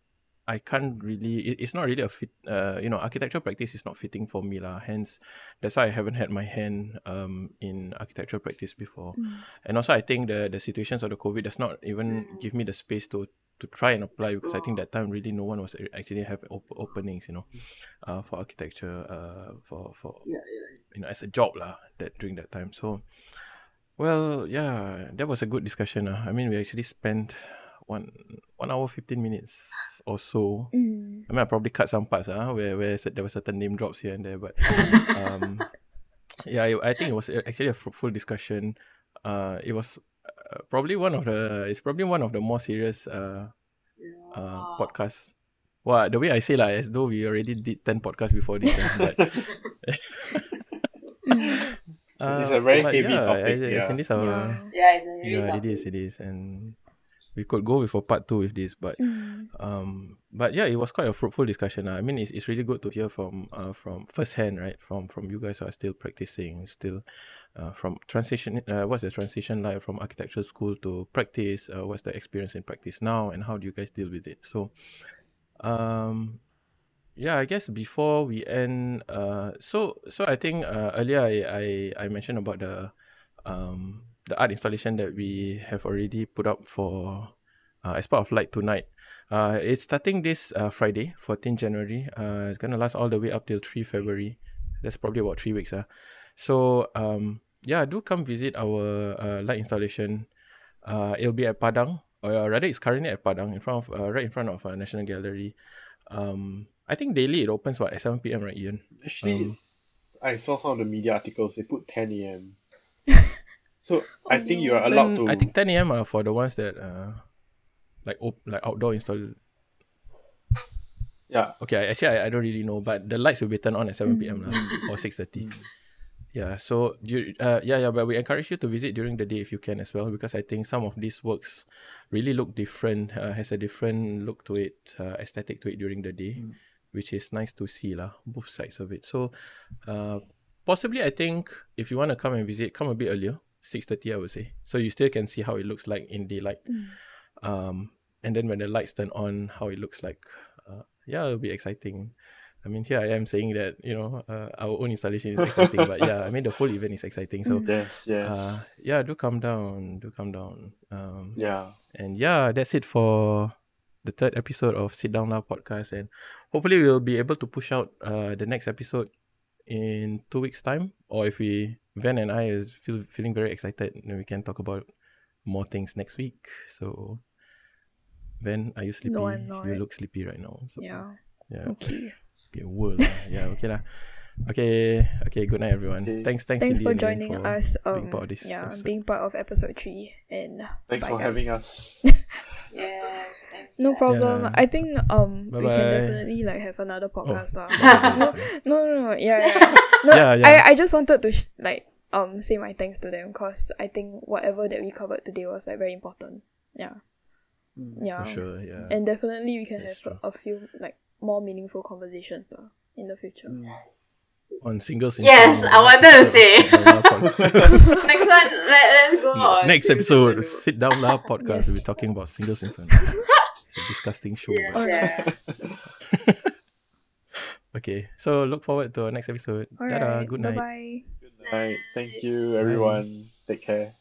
I can't really it, it's not really a fit uh you know, architectural practice is not fitting for me lah. Hence that's why I haven't had my hand um in architectural practice before. Mm. And also, I think the the situations of the COVID does not even give me the space to to try and apply because I think that time really no one was actually have op- openings, you know, uh, for architecture, uh, for for Yeah, yeah. you know as a job lah. That during that time, so well, yeah, that was a good discussion. Uh. I mean, we actually spent one one hour fifteen minutes or so. Mm. I mean, I probably cut some parts uh, where where there were certain name drops here and there, but [LAUGHS] um, yeah, I I think it was actually a fruitful discussion. Uh, it was uh, probably one of the it's probably one of the more serious uh, Yeah. uh podcasts. Well, the way I say like as though we already did ten podcasts before this, uh, but [LAUGHS] [LAUGHS] Mm. It's a very heavy yeah, topic, as, as yeah. in this our Yeah. yeah, it's a heavy yeah, it topic. is, it is, and we could go with a part two with this, but Mm. um but yeah it was quite a fruitful discussion uh. i mean it's, it's really good to hear from uh from first hand right from from you guys who are still practicing still uh from transition uh what's the transition like from architectural school to practice uh, what's the experience in practice now and how do you guys deal with it so um yeah i guess before we end uh so so i think uh earlier i i, I mentioned about the um the art installation that we have already put up for uh, as part of Light to Night uh, it's starting this uh, Friday, 14 January. Uh, it's gonna last all the way up till 3 February. That's probably about three weeks. Uh. So um, yeah, do come visit our uh, light installation. Uh, it'll be at Padang, or rather, it's currently at Padang, in front of uh, right in front of uh, National Gallery. Um, I think daily it opens what at 7 p.m. Right, Ian? Actually, Um, I saw some of the media articles. They put 10 a.m. [LAUGHS] so I think you are allowed 10 to. I think 10 a.m. are for the ones that uh, like op- like outdoor install yeah. Okay, I- actually, I, I don't really know, but the lights will be turned on at 7 p.m. lah, or 6.30. Yeah, so, du- uh, yeah, yeah, but we encourage you to visit during the day if you can as well, because I think some of these works really look different, uh, has a different look to it, uh, aesthetic to it during the day, which is nice to see, lah, both sides of it. So, uh, possibly, I think, if you want to come and visit, come a bit earlier, 6.30, I would say. So you still can see how it looks like in daylight. Um, and then when the lights turn on, how it looks like. Uh, yeah, it'll be exciting. I mean, here I am saying that you know uh, our own installation is exciting, but yeah, I mean the whole event is exciting. So [LAUGHS] Yes, yes. uh, yeah, do come down, do come down. Um, yeah. and yeah, that's it for the third episode of Sit Down Lah podcast, and hopefully we'll be able to push out uh, the next episode in two weeks' time, or if we Van and I is feel feeling very excited, then we can talk about more things next week. So. Van, are you sleepy? No, I'm not. You look sleepy right now. So Yeah. yeah. [LAUGHS] Okay. Okay, world. Yeah, okay lah. Okay, okay. Good night, everyone. Okay. Thanks, thanks, Thanks Cindy for joining for us. Um, being part of this yeah, episode. being part of episode three. And Thanks bye, for having us. [LAUGHS] Yes, thanks. No problem. Yeah. I think um we can Bye-bye. definitely like have another podcast lah. bye-bye, no, sorry. no, no, no, yeah, yeah. [LAUGHS] No, Yeah, yeah. I, I just wanted to sh- like um say my thanks to them because I think whatever that we covered today was like very important. Yeah, yeah, For sure, yeah. and definitely we can That's have a, a few like more meaningful conversations lah in the future. On singles. in Yes, I next wanted to say. Sit Down Lah podcast. [LAUGHS] Next one, let, let's go on. Next episode, Sit Down Lah podcast. Yes. We'll be talking about Singles Inferno. It's a disgusting show. Yes, yeah. [LAUGHS] Okay, so look forward to our next episode. All Tada, right, good bye night. bye. Right. Thank you, everyone. Take care.